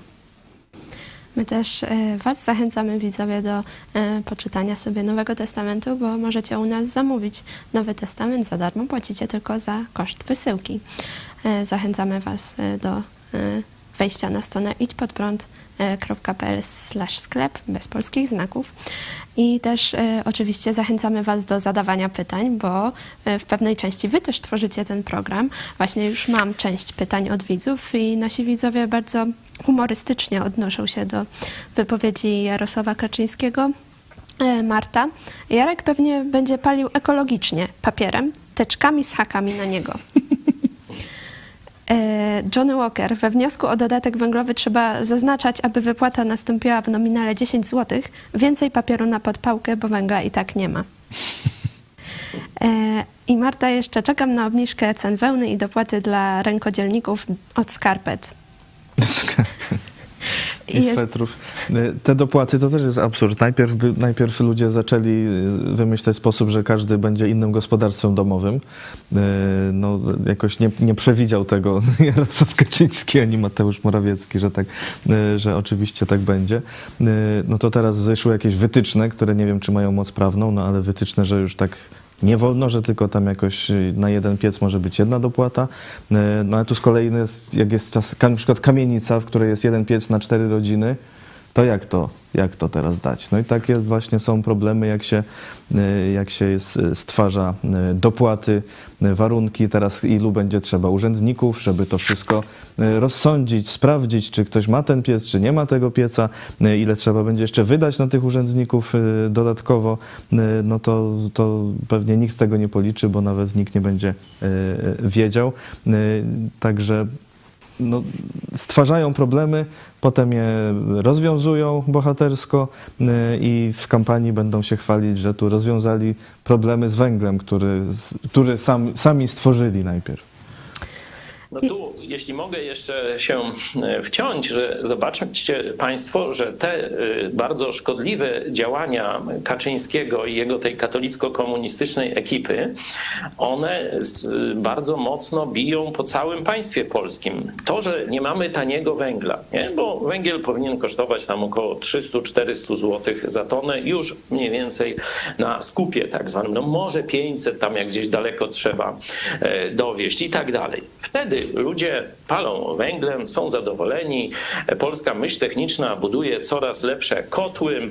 My też e, Was zachęcamy, widzowie, do e, poczytania sobie Nowego Testamentu, bo możecie u nas zamówić Nowy Testament za darmo, płacicie tylko za koszt wysyłki. E, zachęcamy Was do wejścia na stronę idźpodprąd.pl sklep bez polskich znaków. I też e, oczywiście zachęcamy Was do zadawania pytań, bo e, w pewnej części Wy też tworzycie ten program. Właśnie już mam część pytań od widzów i nasi widzowie bardzo humorystycznie odnoszą się do wypowiedzi Jarosława Kaczyńskiego. E, Marta, Jarek pewnie będzie palił ekologicznie papierem, teczkami z hakami na niego. <laughs> E, Johnny Walker, we wniosku o dodatek węglowy trzeba zaznaczać, aby wypłata nastąpiła w nominale 10 zł, więcej papieru na podpałkę, bo węgla i tak nie ma. E, I Marta jeszcze czekam na obniżkę cen wełny i dopłaty dla rękodzielników od skarpet. <laughs> I swetrów. Y, te dopłaty to też jest absurd. Najpierw, najpierw ludzie zaczęli y, wymyślać sposób, że każdy będzie innym gospodarstwem domowym. Y, no, jakoś nie, nie przewidział tego <laughs> Jarosław Kaczyński ani Mateusz Morawiecki, że, tak, że oczywiście tak będzie. No to teraz wyszły jakieś wytyczne, które nie wiem, czy mają moc prawną, no ale wytyczne, że już tak nie wolno, że tylko tam jakoś y, na jeden piec może być jedna dopłata. Y, no ale tu z kolei, no jak jest czas, na przykład kamienica, w której jest jeden piec na cztery rodziny, to jak to, jak to teraz dać? No i takie właśnie są problemy, jak się, y, jak się stwarza y, dopłaty, y, warunki, teraz ilu będzie trzeba urzędników, żeby to wszystko rozsądzić, sprawdzić, czy ktoś ma ten piec, czy nie ma tego pieca, ile trzeba będzie jeszcze wydać na tych urzędników dodatkowo, no to, to pewnie nikt tego nie policzy, bo nawet nikt nie będzie wiedział. Także no, stwarzają problemy, potem je rozwiązują bohatersko y, i w kampanii będą się chwalić, że tu rozwiązali problemy z węglem, który, który sam, sami stworzyli najpierw. No tu, jeśli mogę jeszcze się e, wciąć, że zobaczcie Państwo, że te e, bardzo szkodliwe działania Kaczyńskiego i jego tej katolicko-komunistycznej ekipy, one bardzo mocno biją po całym państwie polskim. To, że nie mamy taniego węgla, nie? bo węgiel powinien kosztować tam około 300-400 zł za tonę, już mniej więcej na skupie tak zwanym, no może 500 tam jak gdzieś daleko trzeba e, dowieść i tak dalej. Wtedy ludzie palą węglem, są zadowoleni. Polska myśl techniczna buduje coraz lepsze kotły,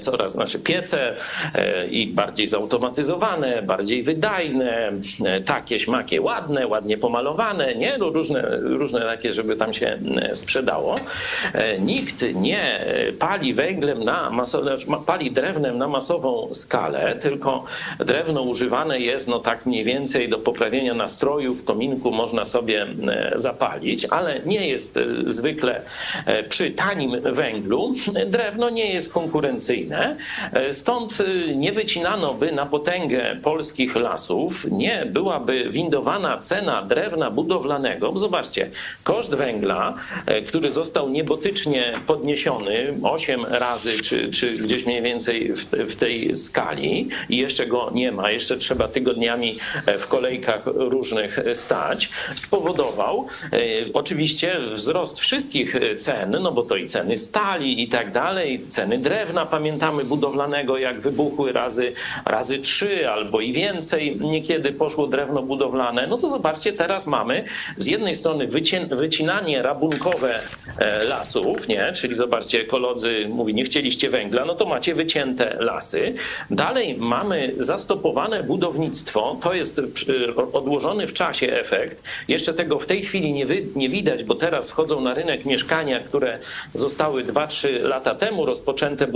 coraz, znaczy piece e, i bardziej zautomatyzowane, bardziej wydajne, e, takie, śmakie, ładne, ładnie pomalowane, nie? No różne, różne takie, żeby tam się e, sprzedało. Nikt nie pali węglem na masową, pali drewnem na masową skalę, tylko drewno używane jest no tak mniej więcej do poprawienia nastroju w kominku można sobie zapalić, ale nie jest zwykle przy tanim węglu. Drewno nie jest konkurencyjne konkurencyjne. E, stąd e, nie wycinano by na potęgę polskich lasów, nie byłaby windowana cena drewna budowlanego. Zobaczcie, koszt węgla, e, który został niebotycznie podniesiony 8 razy, czy, czy gdzieś mniej więcej w, w tej skali i jeszcze go nie ma, jeszcze trzeba tygodniami w kolejkach różnych stać, spowodował oczywiście wzrost wszystkich cen, no bo to i ceny stali i tak dalej, ceny drewna pamiętamy, budowlanego, jak wybuchły razy, razy trzy albo i więcej, niekiedy poszło drewno budowlane, no to zobaczcie, teraz mamy z jednej strony wycinanie rabunkowe e, lasów, nie? czyli zobaczcie, ekolodzy mówi, nie chcieliście węgla, no to macie wycięte lasy. Dalej mamy zastopowane budownictwo, to jest odłożony w czasie efekt. Jeszcze tego w tej chwili nie, wy, nie widać, bo teraz wchodzą na rynek mieszkania, które zostały 2-3 lata temu rozpoczęte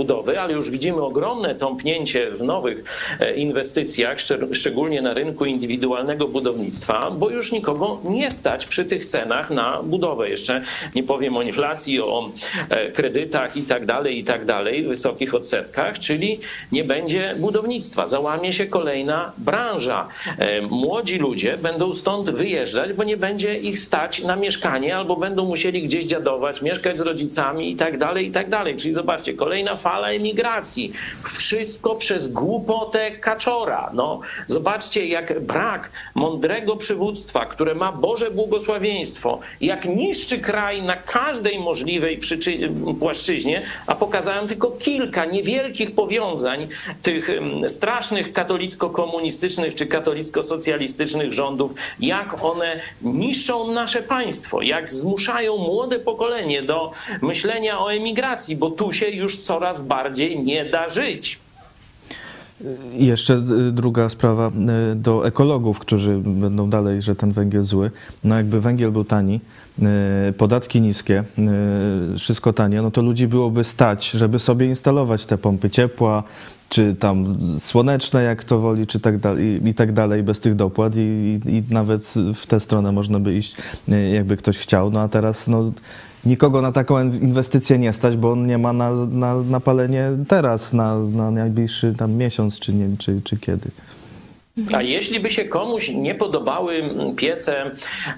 ale już widzimy ogromne tąpnięcie w nowych e, inwestycjach, szczególnie na rynku indywidualnego budownictwa, bo już nikogo nie stać przy tych cenach na budowę. Jeszcze nie powiem o inflacji, o e, kredytach i tak dalej, i tak dalej, wysokich odsetkach, czyli nie będzie budownictwa. Załamie się kolejna branża. E, młodzi ludzie będą stąd wyjeżdżać, bo nie będzie ich stać na mieszkanie albo będą musieli gdzieś dziadować, mieszkać z rodzicami i tak dalej, i tak dalej. Czyli zobaczcie, kolejna fala emigracji. Wszystko przez głupotę kaczora. No, zobaczcie, jak brak mądrego przywództwa, które ma Boże błogosławieństwo, jak niszczy kraj na każdej możliwej płaszczyźnie, a pokazałem tylko kilka niewielkich powiązań tych strasznych katolicko-komunistycznych czy katolicko-socjalistycznych rządów, jak one niszczą nasze państwo, jak zmuszają młode pokolenie do myślenia o emigracji, bo tu się już coraz bardziej nie da żyć. Jeszcze y, druga sprawa y, do ekologów, którzy będą dalej, że ten węgiel zły. No jakby węgiel był tani, y, podatki niskie, wszystko tanie, no to ludzi byłoby stać, żeby sobie instalować te pompy ciepła, czy tam słoneczne, jak to woli, czy tak dalej, i tak dalej, bez tych dopłat i, i nawet w tę stronę można by iść, jakby ktoś chciał. No a teraz no, nikogo na taką inwestycję nie stać, bo on nie ma na, na, na palenie teraz, na, na najbliższy tam miesiąc, czy, nie, czy, czy kiedy. A jeśli by się komuś nie podobały piece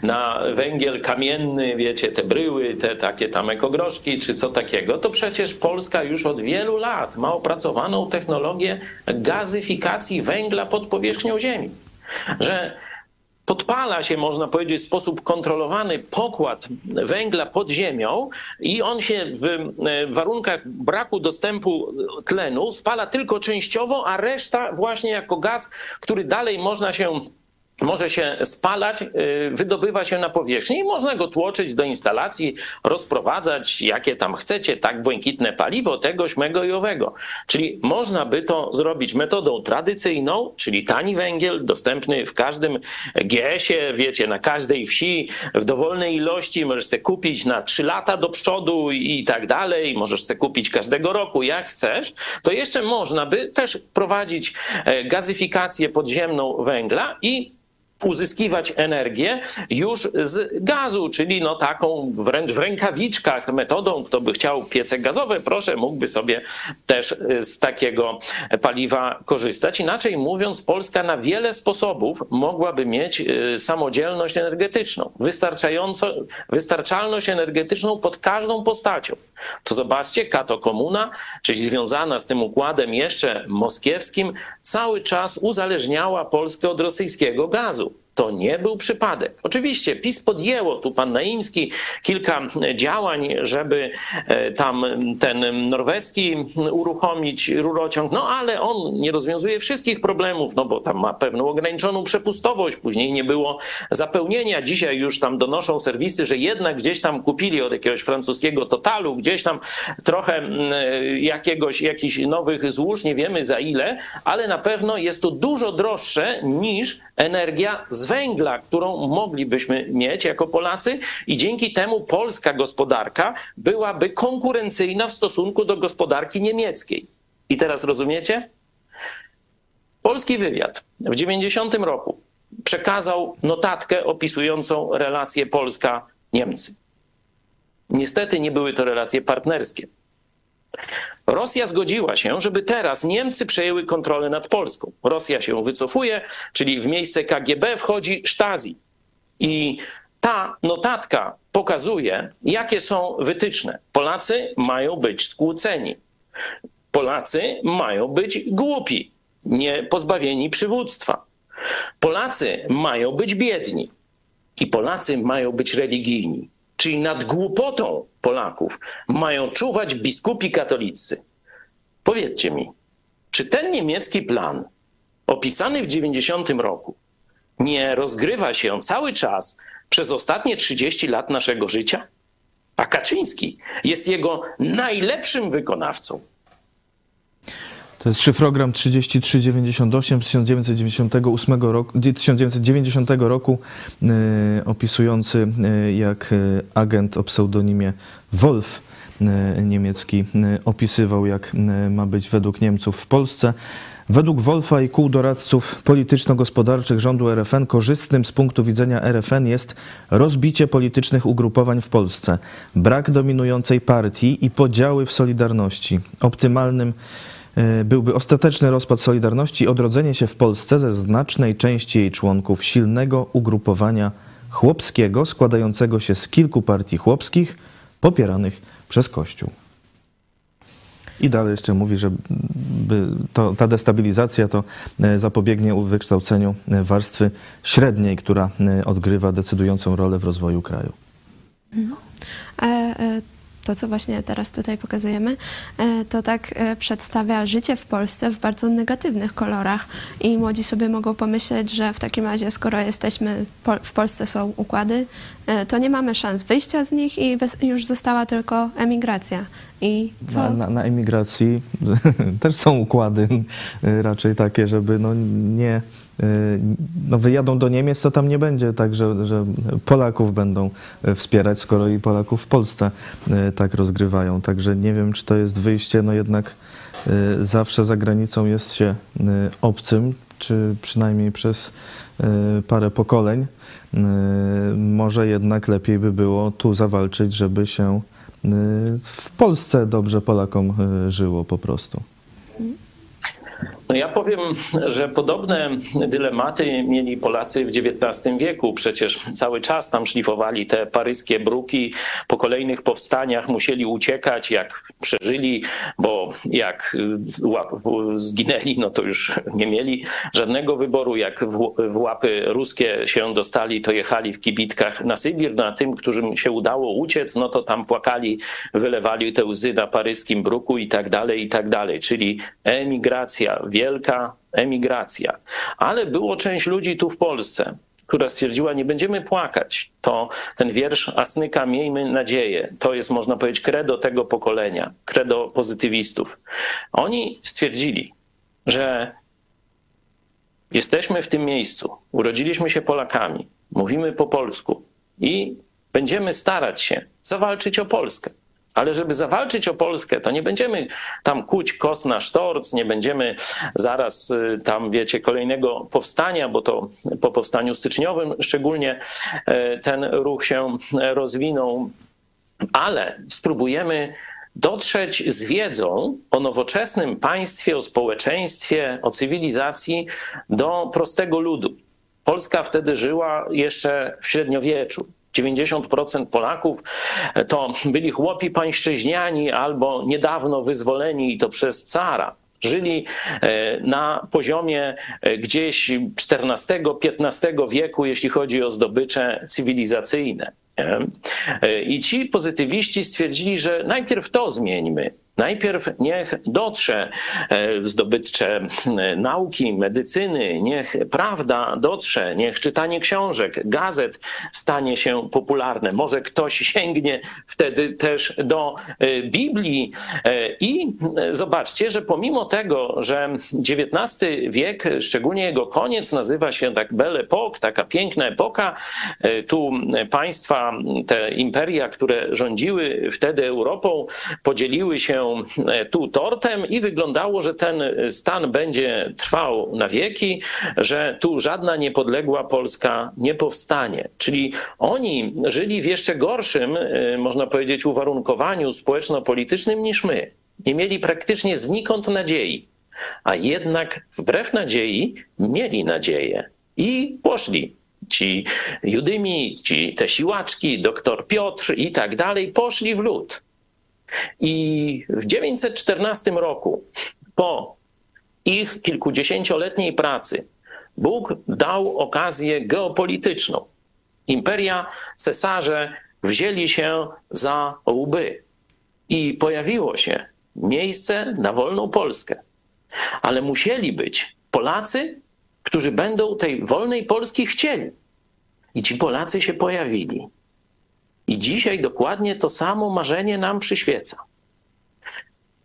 na węgiel kamienny, wiecie, te bryły, te takie tam ekogroszki czy co takiego, to przecież Polska już od wielu lat ma opracowaną technologię gazyfikacji węgla pod powierzchnią Ziemi. Że podpala się, można powiedzieć, w sposób kontrolowany pokład węgla pod ziemią i on się w warunkach braku dostępu tlenu spala tylko częściowo, a reszta właśnie jako gaz, który dalej można się może się spalać, y, wydobywa się na powierzchni i można go tłoczyć do instalacji, rozprowadzać jakie tam chcecie, tak błękitne paliwo, tego, śmego i owego. Czyli można by to zrobić metodą tradycyjną, czyli tani węgiel, dostępny w każdym GS-ie, wiecie, na każdej wsi, w dowolnej ilości, możesz sobie kupić na 3 lata do przodu i tak dalej, możesz sobie kupić każdego roku, jak chcesz, to jeszcze można by też prowadzić e, gazyfikację podziemną węgla i uzyskiwać energię już z gazu, czyli no taką wręcz w rękawiczkach metodą, kto by chciał piece gazowe, proszę, mógłby sobie też y, z takiego paliwa korzystać. Inaczej mówiąc, Polska na wiele sposobów mogłaby mieć y, samodzielność energetyczną, wystarczająco, wystarczalność energetyczną pod każdą postacią. To zobaczcie, Kato Komuna, czyli związana z tym układem jeszcze moskiewskim, cały czas uzależniała Polskę od rosyjskiego gazu. To nie był przypadek. Oczywiście PiS podjęło, tu pan Naimski, kilka działań, żeby e, tam ten norweski uruchomić rurociąg, no ale on nie rozwiązuje wszystkich problemów, no bo tam ma pewną ograniczoną przepustowość, później nie było zapełnienia. Dzisiaj już tam donoszą serwisy, że jednak gdzieś tam kupili od jakiegoś francuskiego totalu, gdzieś tam trochę jakiegoś, jakichś nowych złóż, nie wiemy za ile, ale na pewno jest to dużo droższe niż energia z węgla, którą moglibyśmy mieć jako Polacy, i dzięki temu polska gospodarka byłaby konkurencyjna w stosunku do gospodarki niemieckiej. I teraz rozumiecie? Polski wywiad w 90 roku przekazał notatkę opisującą relacje Polska-Niemcy. Niestety nie były to relacje partnerskie. Rosja zgodziła się, żeby teraz Niemcy przejęły kontrolę nad Polską. Rosja się wycofuje, czyli w miejsce KGB wchodzi Stasi. I ta notatka pokazuje, jakie są wytyczne. Polacy mają być skłóceni. Polacy mają być głupi, nie pozbawieni przywództwa. Polacy mają być biedni i Polacy mają być religijni. Czyli nad głupotą Polaków mają czuwać biskupi katolicy. Powiedzcie mi, czy ten niemiecki plan, opisany w 90 roku, nie rozgrywa się cały czas przez ostatnie 30 lat naszego życia? A Kaczyński jest jego najlepszym wykonawcą. To jest szyfrogram 3398 z 1998 roku, 1990 roku, yy, opisujący yy, jak yy, agent o pseudonimie Wolf niemiecki opisywał, jak ma być według Niemców w Polsce. Według Wolfa i kół doradców polityczno-gospodarczych rządu RFN korzystnym z punktu widzenia RFN jest rozbicie politycznych ugrupowań w Polsce, brak dominującej partii i podziały w Solidarności. Optymalnym byłby ostateczny rozpad Solidarności i odrodzenie się w Polsce ze znacznej części jej członków silnego ugrupowania chłopskiego składającego się z kilku partii chłopskich popieranych przez Kościół. I dalej jeszcze mówi, że to, ta destabilizacja to e, zapobiegnie wykształceniu e, warstwy średniej, która odgrywa decydującą rolę w rozwoju kraju. Mhm. E, to, co właśnie teraz tutaj pokazujemy, e, to tak e, przedstawia życie w Polsce w bardzo negatywnych kolorach i młodzi sobie mogą pomyśleć, że w takim razie, skoro jesteśmy, w Polsce są układy, to nie mamy szans wyjścia z nich i już została tylko emigracja. I co? Na, na, na emigracji <laughs> też są układy raczej takie, żeby no nie Y, no wyjadą do Niemiec, to tam nie będzie tak, że, że Polaków będą wspierać, skoro i Polaków w Polsce tak rozgrywają. Także nie wiem, czy to jest wyjście, no jednak zawsze za granicą jest się obcym, czy przynajmniej przez parę pokoleń. Może jednak lepiej by było tu zawalczyć, żeby się w Polsce dobrze Polakom żyło po prostu. No ja powiem, że podobne dylematy mieli Polacy w XIX wieku. Przecież cały czas tam szlifowali te paryskie bruki. Po kolejnych powstaniach musieli uciekać, jak przeżyli, bo jak zginęli, no to już nie mieli żadnego wyboru. Jak w łapy ruskie się dostali, to jechali w kibitkach na Sybir. No a tym, którym się udało uciec, no to tam płakali, wylewali te łzy na paryskim bruku i tak dalej, i tak dalej. Czyli emigracja wielka, emigracja. Ale było część ludzi tu w Polsce, która stwierdziła, nie będziemy płakać. To ten wiersz Asnyka, miejmy nadzieję. To jest, można powiedzieć, credo tego pokolenia, credo pozytywistów. Oni stwierdzili, że jesteśmy w tym miejscu, urodziliśmy się Polakami, mówimy po polsku i będziemy starać się zawalczyć o Polskę. Ale żeby zawalczyć o Polskę, to nie będziemy tam kuć kos na sztorc, nie będziemy zaraz y, tam, wiecie, kolejnego powstania, bo to po powstaniu styczniowym szczególnie e, ten ruch się rozwinął, ale spróbujemy dotrzeć z wiedzą o nowoczesnym państwie, o społeczeństwie, o cywilizacji do prostego ludu. Polska wtedy żyła jeszcze w średniowieczu. 90% Polaków to byli chłopi pańszczyźniani albo niedawno wyzwoleni i to przez cara. Żyli e, na poziomie e, gdzieś XIV-XV wieku, jeśli chodzi o zdobycze cywilizacyjne. E, I ci pozytywiści stwierdzili, że najpierw to zmieńmy. Najpierw niech dotrze w zdobyczcze nauki, medycyny, niech prawda dotrze, niech czytanie książek, gazet stanie się popularne. Może ktoś sięgnie wtedy też do e, Biblii. E, I zobaczcie, że pomimo tego, że XIX wiek, szczególnie jego koniec, nazywa się tak Belle Époque, taka piękna epoka, e, tu państwa, te imperia, które rządziły wtedy Europą, podzieliły się E, tu tortem i wyglądało, że ten stan będzie trwał na wieki, że tu żadna niepodległa Polska nie powstanie. Czyli oni żyli w jeszcze gorszym, e, można powiedzieć, uwarunkowaniu społeczno-politycznym niż my. Nie mieli praktycznie znikąd nadziei, a jednak wbrew nadziei mieli nadzieję i poszli ci Judymi, ci te siłaczki, doktor Piotr i tak dalej, poszli w lud. I w 914 roku, po ich kilkudziesięcioletniej pracy, Bóg dał okazję geopolityczną. Imperia, cesarze wzięli się za łby i pojawiło się miejsce na wolną Polskę. Ale musieli być Polacy, którzy będą tej wolnej Polski chcieli. I ci Polacy się pojawili. I dzisiaj dokładnie to samo marzenie nam przyświeca.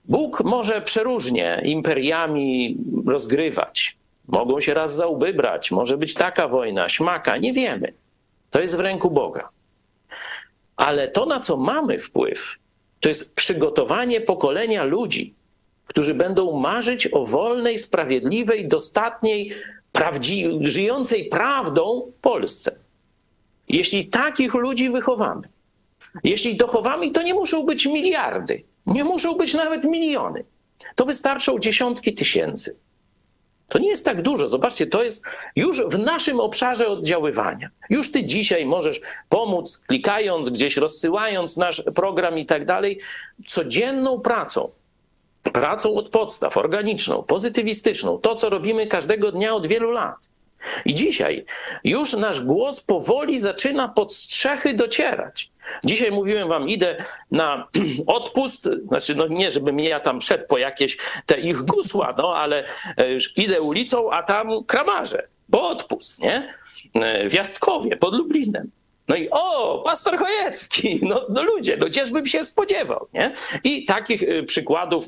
Bóg może przeróżnie imperiami rozgrywać. Mogą się raz za łby brać, może być taka wojna, śmaka, nie wiemy. To jest w ręku Boga. Ale to, na co mamy wpływ, to jest przygotowanie pokolenia ludzi, którzy będą marzyć o wolnej, sprawiedliwej, dostatniej, prawdzi- żyjącej prawdą Polsce. Jeśli takich ludzi wychowamy, jeśli dochowamy, to nie muszą być miliardy, nie muszą być nawet miliony. To wystarczą dziesiątki tysięcy. To nie jest tak dużo. Zobaczcie, to jest już w naszym obszarze oddziaływania. Już ty dzisiaj możesz pomóc, klikając gdzieś, rozsyłając nasz program i tak dalej, codzienną pracą. Pracą od podstaw, organiczną, pozytywistyczną, to co robimy każdego dnia od wielu lat. I dzisiaj już nasz głos powoli zaczyna pod strzechy docierać. Dzisiaj mówiłem wam, idę na <clears throat> odpust, znaczy no nie, żebym ja tam szedł po jakieś te ich gusła, no ale e, idę ulicą, a tam kramarze, bo odpust, nie? E, w Jastkowie pod Lublinem. No i o, pastor Chojecki, no, no ludzie, no gdzieżbym się spodziewał, nie? I takich e, przykładów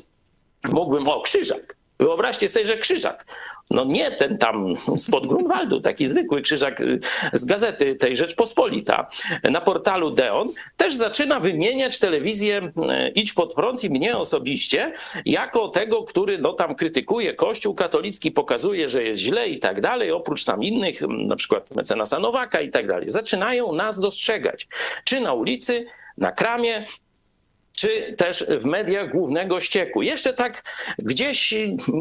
mógłbym, o, Krzyżak. Wyobraźcie sobie, że Krzyżak, no nie ten tam spod Grunwaldu, taki zwykły Krzyżak y, z gazety tej Rzeczpospolita na portalu Deon, też zaczyna wymieniać telewizję y, Idź Pod Prąd i mnie osobiście jako tego, który no tam krytykuje Kościół katolicki, pokazuje, że jest źle i tak dalej, oprócz tam innych, na przykład mecenasa Nowaka i tak dalej. Zaczynają nas dostrzegać, czy na ulicy, na kramie, czy też w mediach głównego ścieku. Jeszcze tak gdzieś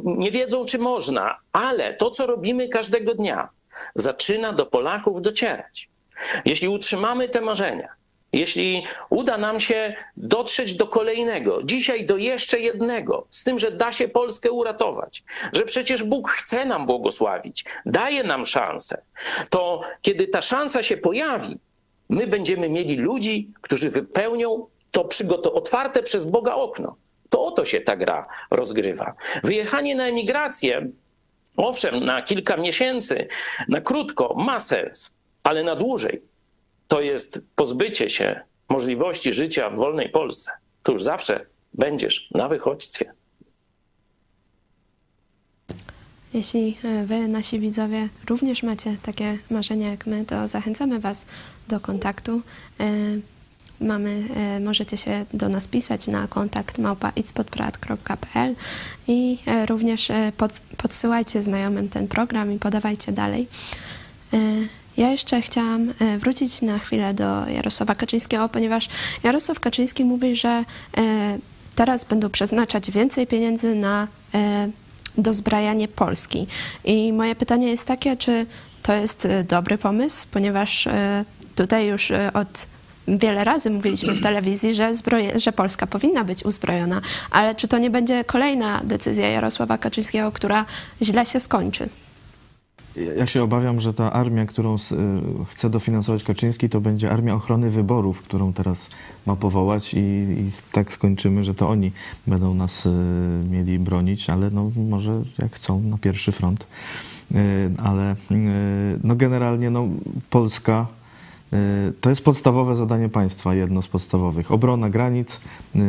nie wiedzą, czy można, ale to, co robimy każdego dnia, zaczyna do Polaków docierać. Jeśli utrzymamy te marzenia, jeśli uda nam się dotrzeć do kolejnego, dzisiaj do jeszcze jednego, z tym, że da się Polskę uratować, że przecież Bóg chce nam błogosławić, daje nam szansę, to kiedy ta szansa się pojawi, my będziemy mieli ludzi, którzy wypełnią to przygoto- otwarte przez Boga okno. To oto się ta gra rozgrywa. Wyjechanie na emigrację owszem, na kilka miesięcy, na krótko ma sens, ale na dłużej to jest pozbycie się możliwości życia w wolnej Polsce. To już zawsze będziesz na wychodźstwie. Jeśli e, wy, nasi widzowie, również macie takie marzenia jak my, to zachęcamy was do kontaktu. Mamy, e, możecie się do nas pisać na kontakt małpa.itspodprat.pl i e, również e, pod, podsyłajcie znajomym ten program i podawajcie dalej. Ja jeszcze chciałam wrócić na chwilę do Jarosława Kaczyńskiego, ponieważ Jarosław Kaczyński mówi, że teraz będą przeznaczać więcej pieniędzy na dozbrajanie Polski. I moje pytanie jest takie, czy to jest dobry pomysł, ponieważ tutaj już od wiele razy mówiliśmy w telewizji, że, zbroje, że Polska powinna być uzbrojona, ale czy to nie będzie kolejna decyzja Jarosława Kaczyńskiego, która źle się skończy? Ja- się obawiam, że ta armia, którą y, chce dofinansować Kaczyński, to będzie armia ochrony wyborów, którą teraz ma powołać i, i tak skończymy, że to oni będą nas y, mieli bronić, ale no może jak chcą na pierwszy front. Y, Ale no generalnie no Polska to jest podstawowe zadanie państwa, jedno z podstawowych. Obrona granic, y,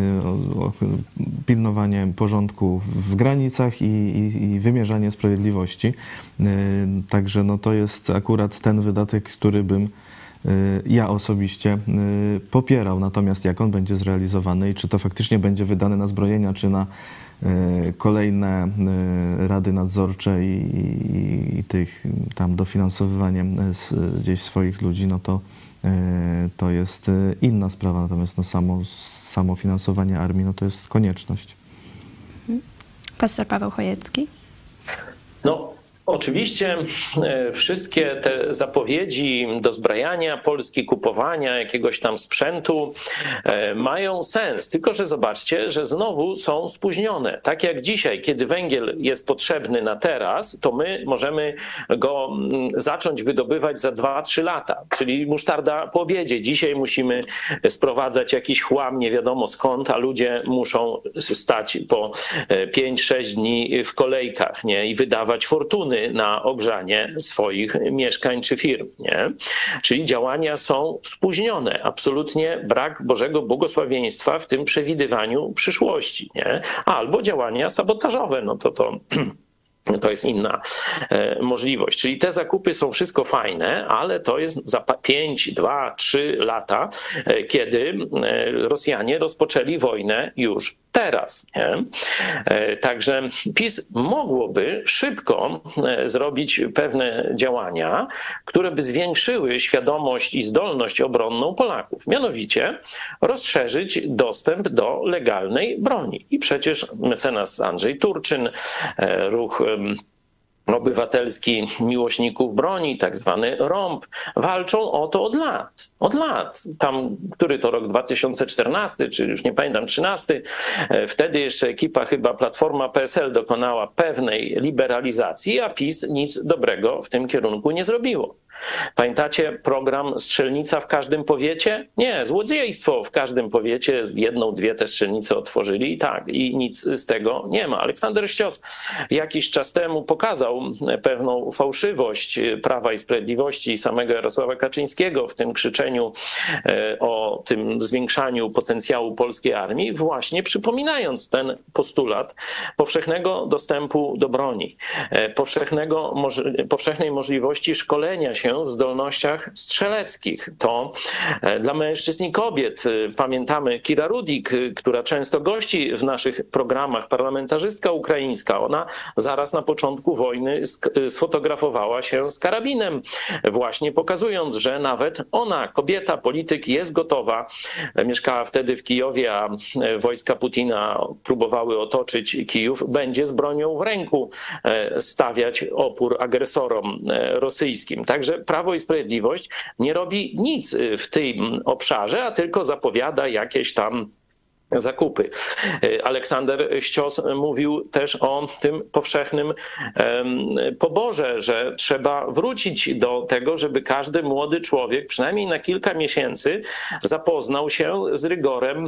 pilnowanie porządku w granicach i, i, i wymierzanie sprawiedliwości. Y, Także no to jest akurat ten wydatek, który bym y, ja osobiście y, popierał. Natomiast jak on będzie zrealizowany i czy to faktycznie będzie wydane na zbrojenia, czy na y, kolejne y, rady nadzorcze i, i, i tych tam dofinansowywaniem y, z, gdzieś swoich ludzi, no to, y, to jest y, inna sprawa. Natomiast no samo, samo finansowanie armii, no to jest konieczność. Pastor Paweł Chojecki. No, oczywiście e, wszystkie te zapowiedzi dozbrajania Polski, kupowania jakiegoś tam sprzętu e, mają sens. Tylko, że zobaczcie, że znowu są spóźnione. Tak jak dzisiaj, kiedy węgiel jest potrzebny na teraz, to my możemy go mm, zacząć wydobywać za 2-3 lata. Czyli musztarda po obiedzie. Dzisiaj musimy sprowadzać jakiś chłam, nie wiadomo skąd, a ludzie muszą stać po 5-6 dni w kolejkach nie? i wydawać fortuny na ogrzanie swoich mieszkań czy firm. Nie? Czyli działania są spóźnione. Absolutnie brak Bożego błogosławieństwa w tym przewidywaniu przyszłości. Nie? Albo działania sabotażowe. No to to. <clears throat> To jest inna e, możliwość. Czyli te zakupy są wszystko fajne, ale to jest za 5, 2, 3 lata, e, kiedy e, Rosjanie rozpoczęli wojnę już teraz. Nie? Także PiS mogłoby szybko zrobić pewne działania, które by zwiększyły świadomość i zdolność obronną Polaków. Mianowicie rozszerzyć dostęp do legalnej broni. I przecież mecenas Andrzej Turczyn, ruch obywatelski miłośników broni, tak zwany ROMP, walczą o to od lat. Od lat. Tam, który to rok 2014, czy już nie pamiętam, 13, e, wtedy jeszcze ekipa chyba Platforma PSL dokonała pewnej liberalizacji, a PiS nic dobrego w tym kierunku nie zrobiło. Pamiętacie program Strzelnica w każdym powiecie? Nie, złodziejstwo w każdym powiecie. Jedną, dwie te strzelnice otworzyli i tak, i nic z tego nie ma. Aleksander Ścios jakiś czas temu pokazał pewną fałszywość Prawa i Sprawiedliwości i samego Jarosława Kaczyńskiego w tym krzyczeniu e, o tym zwiększaniu potencjału polskiej armii, właśnie przypominając ten postulat powszechnego dostępu do broni, e, powszechnego, powszechnej możliwości szkolenia się w zdolnościach strzeleckich. To e, dla mężczyzn i kobiet. E, Pamiętamy Kira Rudik, e, która często gości w naszych programach, parlamentarzystka ukraińska. Ona zaraz na początku wojny sfotografowała się z karabinem, właśnie pokazując, że nawet ona, kobieta, polityk, jest gotowa. Mieszkała wtedy w Kijowie, a wojska Putina próbowały otoczyć Kijów, będzie z bronią w ręku stawiać opór agresorom rosyjskim. Także Prawo i Sprawiedliwość nie robi nic y, w tym obszarze, a tylko zapowiada jakieś tam zakupy. Aleksander Ścios mówił też o tym powszechnym poborze, że trzeba wrócić do tego, żeby każdy młody człowiek przynajmniej na kilka miesięcy zapoznał się z rygorem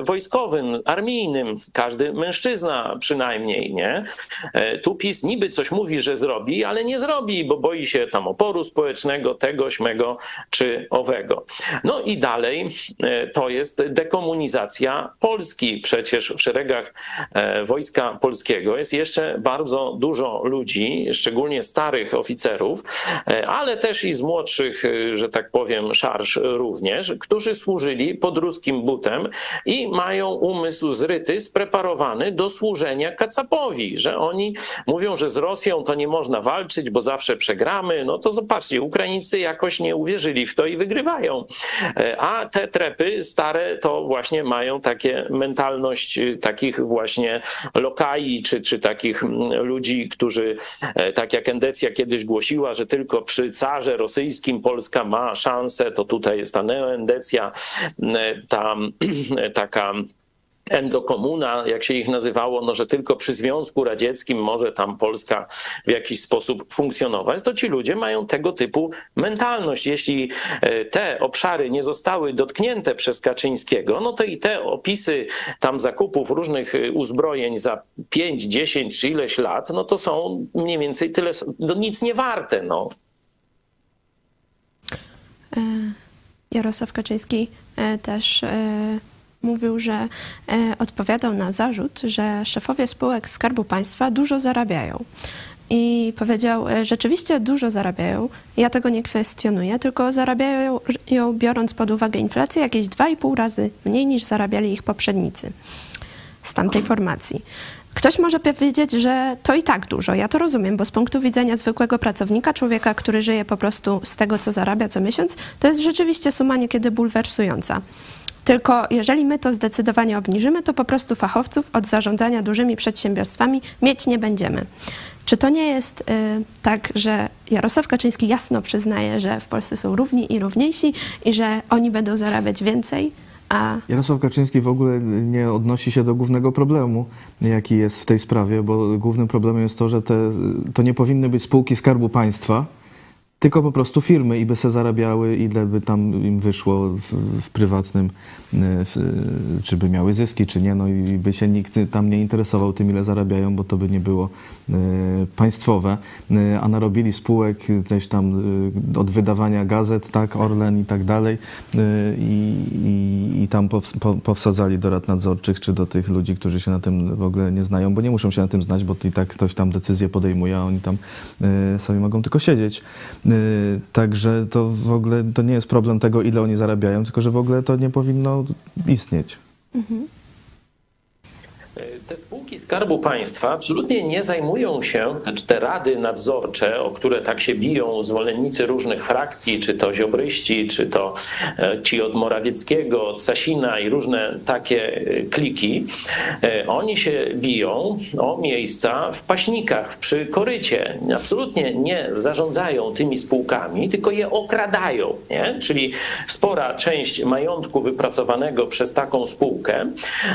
wojskowym, armijnym. Każdy mężczyzna przynajmniej, nie? E, tu PiS niby coś mówi, że zrobi, ale nie zrobi, bo boi się tam oporu społecznego, tego, śmego czy owego. No i dalej e, to jest dekomunizacja Polski. Przecież w szeregach e, Wojska Polskiego jest jeszcze bardzo dużo ludzi, szczególnie starych oficerów, e, ale też i z młodszych, że tak powiem, szarż również, którzy służyli pod ruskim butem i mają umysł zryty, spreparowany do służenia Kacapowi, że oni mówią, że z Rosją to nie można walczyć, bo zawsze przegramy. No to zobaczcie, Ukraińcy jakoś nie uwierzyli w to i wygrywają. A te trepy stare to właśnie mają takie mentalność y, takich właśnie lokai, czy, czy takich mm, ludzi, którzy, e, tak jak Endecja kiedyś głosiła, że tylko przy carze rosyjskim Polska ma szansę, to tutaj jest ta neoendecja, ta <clears throat> taka endokomuna, jak się ich nazywało, no, że tylko przy Związku Radzieckim może tam Polska w jakiś sposób funkcjonować, to ci ludzie mają tego typu mentalność. Jeśli e, te obszary nie zostały dotknięte przez Kaczyńskiego, no to i te opisy tam zakupów różnych e, uzbrojeń za 5, 10 czy ileś lat, no to są mniej więcej tyle, no nic nie warte. No. E, Jarosław Kaczyński też mówił, że e, odpowiadał na zarzut, że szefowie spółek Skarbu Państwa dużo zarabiają. I powiedział, e, rzeczywiście dużo zarabiają. Ja tego nie kwestionuję, tylko zarabiają ją biorąc pod uwagę inflację jakieś 2,5 razy mniej niż zarabiali ich poprzednicy z tamtej formacji. Ktoś może powiedzieć, że to i tak dużo. Ja to rozumiem, bo z punktu widzenia zwykłego pracownika, człowieka, który żyje po prostu z tego, co zarabia co miesiąc, to jest rzeczywiście suma niekiedy bulwersująca. Tylko jeżeli my to zdecydowanie obniżymy, to po prostu fachowców od zarządzania dużymi przedsiębiorstwami mieć nie będziemy. Czy to nie jest y, tak, że Jarosław Kaczyński jasno przyznaje, że w Polsce są równi i równiejsi i że oni będą zarabiać więcej? A... Jarosław Kaczyński w ogóle nie odnosi się do głównego problemu, jaki jest w tej sprawie, bo głównym problemem jest to, że te, to nie powinny być spółki Skarbu Państwa, tylko po prostu firmy i by se zarabiały, ile by tam im wyszło w, w prywatnym, e, w, czy by miały zyski, czy nie, no i by się nikt tam nie interesował tym, ile zarabiają, bo to by nie było państwowe, e, a narobili spółek też tam od wydawania gazet, tak, Orlen i tak dalej i, i, i tam powsadzali do rad nadzorczych, czy do tych ludzi, którzy się na tym w ogóle nie znają, bo nie muszą się na tym znać, bo i tak ktoś tam decyzję podejmuje, a oni tam sobie mogą tylko siedzieć. Także to w ogóle to nie jest problem tego, ile oni zarabiają, tylko że w ogóle to nie powinno istnieć. Mhm. Te spółki Skarbu Państwa absolutnie nie zajmują się, znaczy te rady nadzorcze, o które tak się biją zwolennicy różnych frakcji, czy to ziobryści, czy to e, ci od Morawieckiego, od Sasina i różne takie e, kliki, e, oni się biją o miejsca w paśnikach, przy korycie. Absolutnie nie zarządzają tymi spółkami, tylko je okradają. Nie? Czyli spora część majątku wypracowanego przez taką spółkę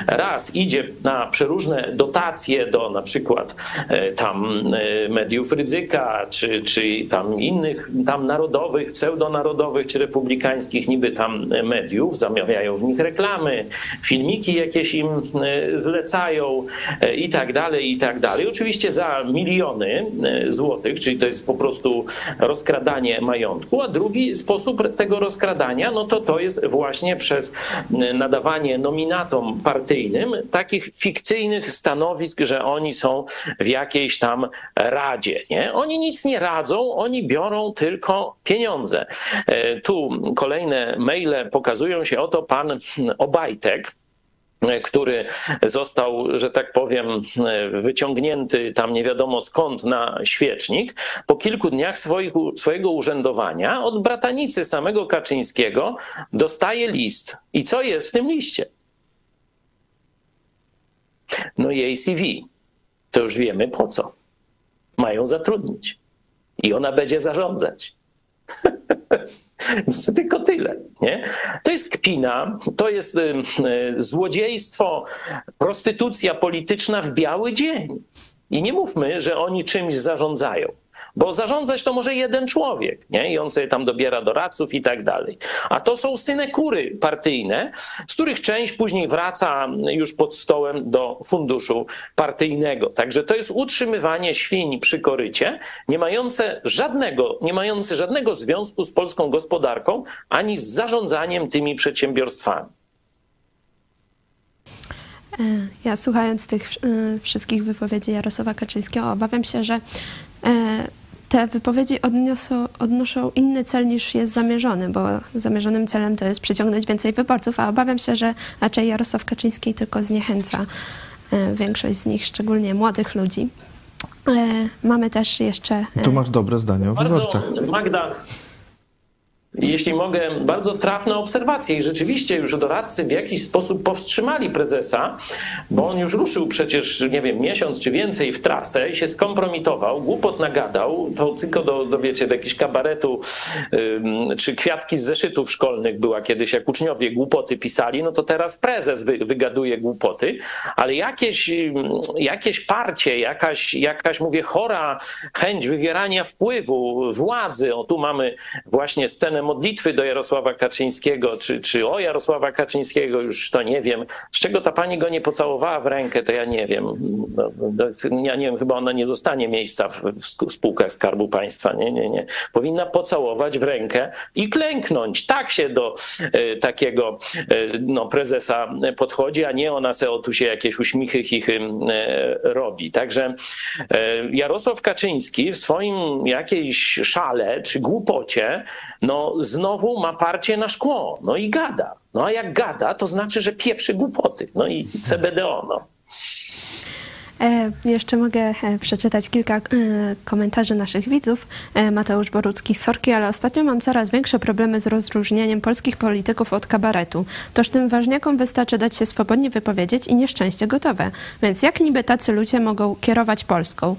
raz idzie na przeróżne dotacje do na przykład e, tam e, mediów ryzyka, czy, czy tam innych tam narodowych, pseudonarodowych, czy republikańskich niby tam mediów, zamawiają w nich reklamy, filmiki jakieś im e, zlecają i tak dalej, i tak dalej. Oczywiście za miliony złotych, czyli to jest po prostu rozkradanie majątku, a drugi sposób tego rozkradania, no to to jest właśnie przez nadawanie nominatom partyjnym takich fikcyjnych stanowisk, że oni są w jakiejś tam radzie. Nie? Oni nic nie radzą, oni biorą tylko pieniądze. E, tu kolejne maile pokazują się, oto pan Obajtek, który został, że tak powiem, wyciągnięty tam nie wiadomo skąd na świecznik, po kilku dniach swoich, swojego urzędowania od bratanicy samego Kaczyńskiego dostaje list. I co jest w tym liście? No i ACV, to już wiemy po co. Mają zatrudnić. I ona będzie zarządzać. <laughs> Tylko tyle. Nie? To jest kpina, to jest y, złodziejstwo, prostytucja polityczna w biały dzień. I nie mówmy, że oni czymś zarządzają. Bo zarządzać to może jeden człowiek, nie? I on sobie tam dobiera doradców i tak dalej. A to są synekury partyjne, z których część później wraca już pod stołem do funduszu partyjnego. Także to jest utrzymywanie świń przy korycie, nie mające żadnego, nie mające żadnego związku z polską gospodarką, ani z zarządzaniem tymi przedsiębiorstwami. E, ja słuchając tych e, wszystkich wypowiedzi Jarosława Kaczyńskiego, obawiam się, że e, te wypowiedzi odniosą, odnoszą inny cel niż jest zamierzony, bo zamierzonym celem to jest przyciągnąć więcej wyborców, a obawiam się, że raczej Jarosław Kaczyński tylko zniechęca większość z nich, szczególnie młodych ludzi. Mamy też jeszcze. Tu masz dobre zdanie o Bardzo, wyborcach. Magda, jeśli mogę, bardzo trafne obserwacje. I rzeczywiście już doradcy w jakiś sposób powstrzymali prezesa, bo on już ruszył przecież, nie wiem, miesiąc czy więcej w trasę i się skompromitował, głupot nagadał, to tylko do, do wiecie, do jakiegoś kabaretu czy kwiatki z zeszytów szkolnych była kiedyś, jak uczniowie głupoty pisali, no to teraz prezes wy, wygaduje głupoty, ale jakieś, jakieś parcie, jakaś, jakaś, mówię, chora chęć wywierania wpływu, władzy, o tu mamy właśnie scenę modlitwy do Jarosława Kaczyńskiego, czy, czy o Jarosława Kaczyńskiego, już to nie wiem. Z czego ta pani go nie pocałowała w rękę, to ja nie wiem. No, no, ja nie wiem, chyba ona nie zostanie miejsca w, w spółkach Skarbu Państwa. Nie, nie, nie. Powinna pocałować w rękę i klęknąć. Tak się do e, takiego e, no, prezesa podchodzi, a nie ona se o tu się jakieś uśmichy, chichy e, robi. Także Jarosław Kaczyński w swoim jakiejś szale czy głupocie, no znowu ma parcie na szkło, no i gada. No a jak gada, to znaczy, że pieprzy głupoty. No i CBDO, no. E, jeszcze mogę e, przeczytać kilka e, komentarzy naszych widzów. Mateusz Borucki, sorki, ale ostatnio mam coraz większe problemy z rozróżnieniem polskich polityków od kabaretu. Toż tym ważniakom wystarczy dać się swobodnie wypowiedzieć i nieszczęście gotowe. Więc jak niby tacy ludzie mogą kierować Polską?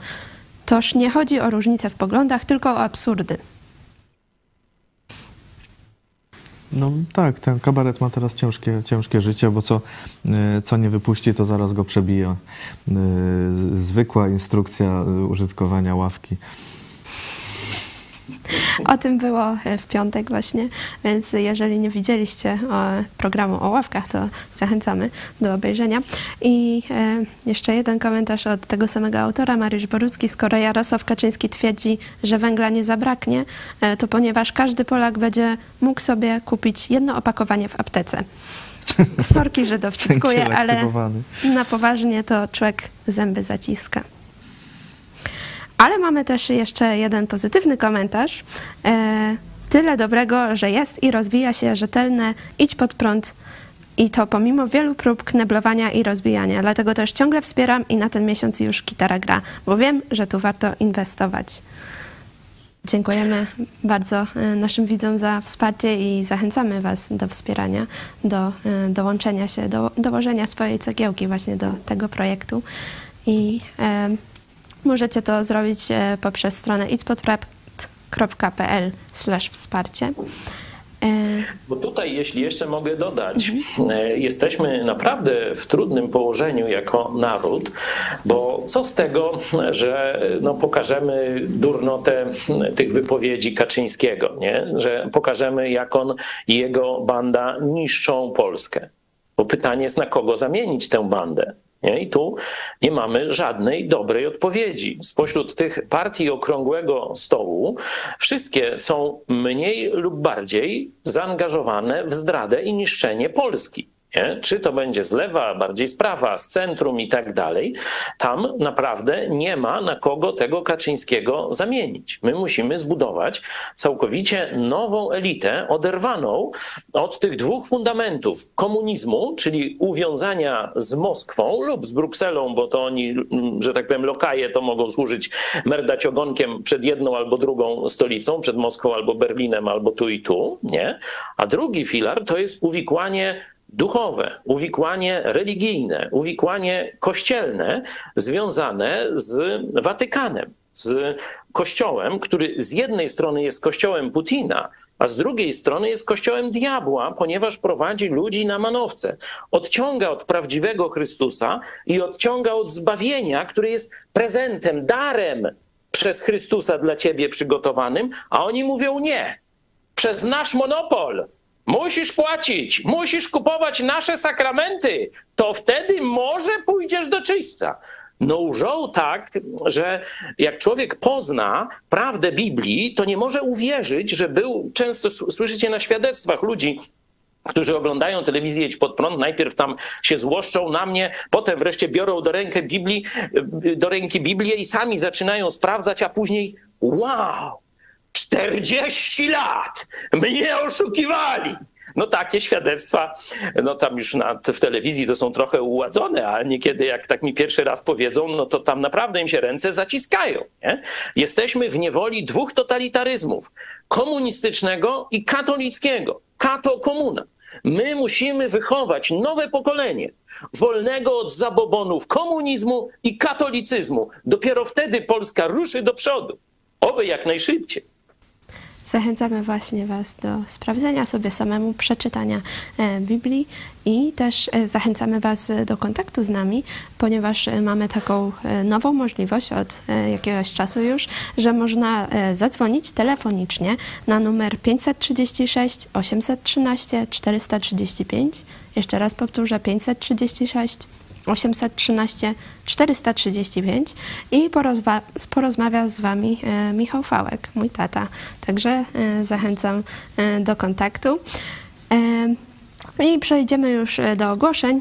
Toż nie chodzi o różnice w poglądach, tylko o absurdy. No tak, ten kabaret ma teraz ciężkie, ciężkie życie, bo co, e, co nie wypuści, to zaraz go przebija. E, zwykła instrukcja użytkowania ławki. <laughs> O tym było e, w piątek właśnie, więc jeżeli nie widzieliście programu o ławkach, to zachęcamy do obejrzenia. I e, jeszcze jeden komentarz od tego samego autora, Mariusz Borucki. Skoro Jarosław Kaczyński twierdzi, że węgla nie zabraknie, e, to ponieważ każdy Polak będzie mógł sobie kupić jedno opakowanie w aptece. Sorki, że <laughs> dowcipkuję, ale na poważnie to człowiek zęby zaciska. Ale mamy też jeszcze jeden pozytywny komentarz. E, tyle dobrego, że jest i rozwija się rzetelne, idź pod prąd. I to pomimo wielu prób kneblowania i rozbijania. Dlatego też ciągle wspieram i na ten miesiąc już gitara gra, bo wiem, że tu warto inwestować. Dziękujemy bardzo e, naszym widzom za wsparcie i zachęcamy Was do wspierania, do e, dołączenia się, do dołożenia swojej cegiełki właśnie do tego projektu. I Możecie to zrobić e, poprzez stronę itspodprat.pl wsparcie. E, Bo tutaj, jeśli jeszcze mogę dodać, mhm. jesteśmy naprawdę w trudnym położeniu jako naród, bo co z tego, że no, pokażemy durnotę tych wypowiedzi Kaczyńskiego, nie? że pokażemy, jak on i jego banda niszczą Polskę. Bo pytanie jest, na kogo zamienić tę bandę. Nie? I tu nie mamy żadnej dobrej odpowiedzi. Spośród tych partii okrągłego stołu wszystkie są mniej lub bardziej zaangażowane w zdradę i niszczenie Polski. Nie? Czy to będzie z lewa, bardziej z prawa, z centrum i tak dalej, tam naprawdę nie ma na kogo tego Kaczyńskiego zamienić. My musimy zbudować całkowicie nową elitę, oderwaną od tych dwóch fundamentów komunizmu, czyli uwiązania z Moskwą lub z Brukselą, bo to oni, że tak powiem, lokaje to mogą służyć merdać ogonkiem przed jedną albo drugą stolicą, przed Moskwą albo Berlinem, albo tu i tu, nie? A drugi filar to jest uwikłanie duchowe, uwikłanie religijne, uwikłanie kościelne związane z Watykanem, z Kościołem, który z jednej strony jest Kościołem Putina a z drugiej strony jest kościołem diabła, ponieważ prowadzi ludzi na manowce. Odciąga od prawdziwego Chrystusa i odciąga od zbawienia, które jest prezentem, darem przez Chrystusa dla ciebie przygotowanym, a oni mówią nie. Przez nasz monopol. Musisz płacić, musisz kupować nasze sakramenty, to wtedy może pójdziesz do czyśca. No łżą tak, że jak człowiek pozna prawdę Biblii, to nie może uwierzyć, że był, często słyszycie na świadectwach ludzi, którzy oglądają telewizję Idź Pod Prąd, najpierw tam się złoszczą na mnie, potem wreszcie biorą do ręki, Biblii, do ręki Biblię i sami zaczynają sprawdzać, a później wow, 40 lat mnie oszukiwali. No takie świadectwa, no tam już na, w telewizji to są trochę uładzone, a niekiedy jak tak mi pierwszy raz powiedzą, no to tam naprawdę im się ręce zaciskają. Nie? Jesteśmy w niewoli dwóch totalitaryzmów, komunistycznego i katolickiego. Kato komuna. My musimy wychować nowe pokolenie, wolnego od zabobonów komunizmu i katolicyzmu. Dopiero wtedy Polska ruszy do przodu. Oby jak najszybciej zachęcamy właśnie Was do sprawdzenia sobie samemu, przeczytania e, Biblii i też e, zachęcamy Was do kontaktu z nami, ponieważ e, mamy taką nową możliwość od jakiegoś czasu już, że można zadzwonić telefonicznie na numer 536 813 435. Jeszcze raz powtórzę 536 813 435 i porozwa- porozmawia z Wami e, Michał Fałek, mój tata. Także e, zachęcam e, do kontaktu. I przejdziemy już do ogłoszeń.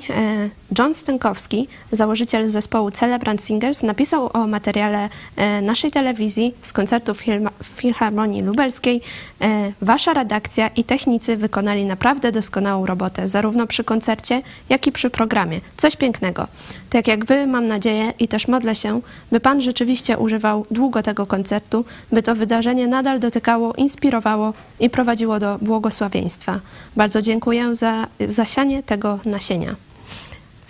John Stękowski, założyciel zespołu Celebrant Singers, napisał o materiale e, naszej telewizji z koncertów w Filharmonii Lubelskiej. E, wasza redakcja i technicy wykonali naprawdę doskonałą robotę, zarówno przy koncercie, jak i przy programie. Coś pięknego. Tak jak wy, mam nadzieję i też modlę się, by Pan rzeczywiście używał długo tego koncertu, by to wydarzenie nadal dotykało, inspirowało i prowadziło do błogosławieństwa. Bardzo dziękuję za zasianie tego nasienia.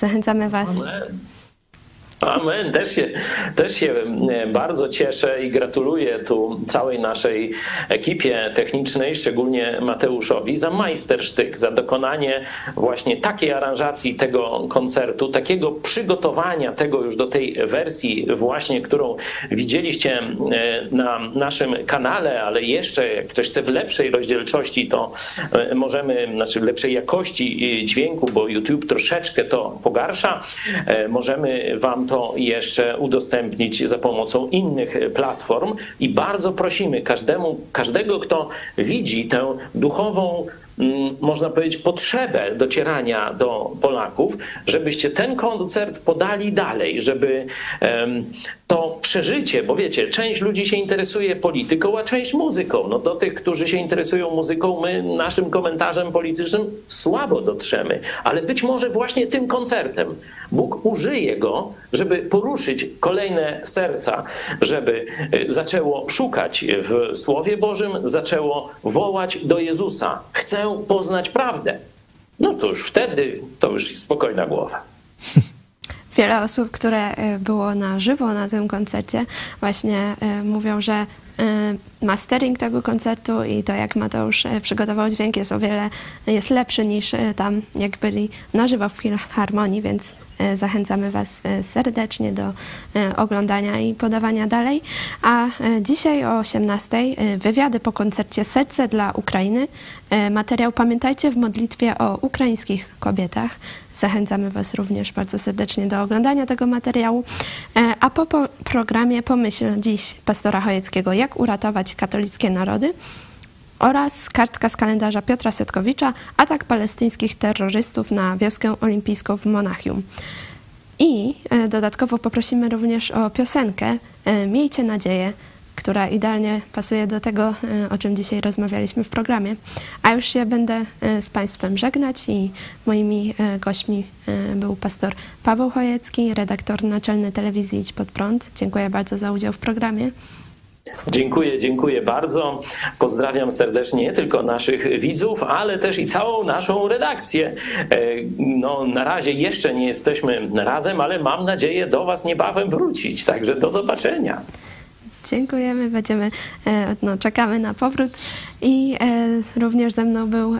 Zachęcamy Was. Amen. Też się, też się e, bardzo cieszę i gratuluję tu całej naszej ekipie technicznej, szczególnie Mateuszowi, za majstersztyk, za dokonanie właśnie takiej aranżacji tego koncertu, takiego przygotowania tego już do tej wersji właśnie, którą widzieliście e, na naszym kanale, ale jeszcze jak ktoś chce w lepszej rozdzielczości, to e, możemy, znaczy w lepszej jakości dźwięku, bo YouTube troszeczkę to pogarsza, możemy wam to to jeszcze udostępnić za pomocą innych platform i bardzo prosimy każdemu, każdego, kto widzi tę duchową można powiedzieć, potrzebę docierania do Polaków, żebyście ten koncert podali dalej, żeby to przeżycie, bo wiecie, część ludzi się interesuje polityką, a część muzyką. No do tych, którzy się interesują muzyką, my naszym komentarzem politycznym słabo dotrzemy, ale być może właśnie tym koncertem Bóg użyje go, żeby poruszyć kolejne serca, żeby e, zaczęło szukać w Słowie Bożym, zaczęło wołać do Jezusa. Chcę poznać prawdę. No to już wtedy to już spokojna głowa. <laughs> Wiele osób, które e, było na żywo na tym koncercie, właśnie e, mówią, że e, mastering tego koncertu i to, jak Mateusz przygotował dźwięk, jest o wiele jest lepszy niż tam, jak byli na żywo w Filharmonii, więc zachęcamy Was e, serdecznie do e, oglądania i podawania dalej. A dzisiaj o 18 wywiady po koncercie Serce dla Ukrainy. Materiał Pamiętajcie w modlitwie o ukraińskich kobietach. Zachęcamy Was również bardzo serdecznie do oglądania tego materiału. A po programie Pomyśl dziś pastora Chojeckiego, jak uratować katolickie narody oraz kartka z kalendarza Piotra Setkowicza Atak palestyńskich terrorystów na wioskę olimpijską w Monachium. I e, dodatkowo poprosimy również o piosenkę e, Miejcie nadzieję, która idealnie pasuje do tego, e, o czym dzisiaj rozmawialiśmy w programie. A już się będę z Państwem żegnać i moimi gośćmi był pastor Paweł Chojecki, redaktor naczelny telewizji Idź Pod Prąd. Dziękuję bardzo za udział w programie. Dziękuję, dziękuję bardzo. Pozdrawiam serdecznie nie tylko naszych widzów, ale też i całą naszą redakcję. E, no, na razie jeszcze nie jesteśmy razem, ale mam nadzieję do Was niebawem wrócić. Także do zobaczenia. Dziękujemy, będziemy, e, no, czekamy na powrót. I e, również ze mną był e,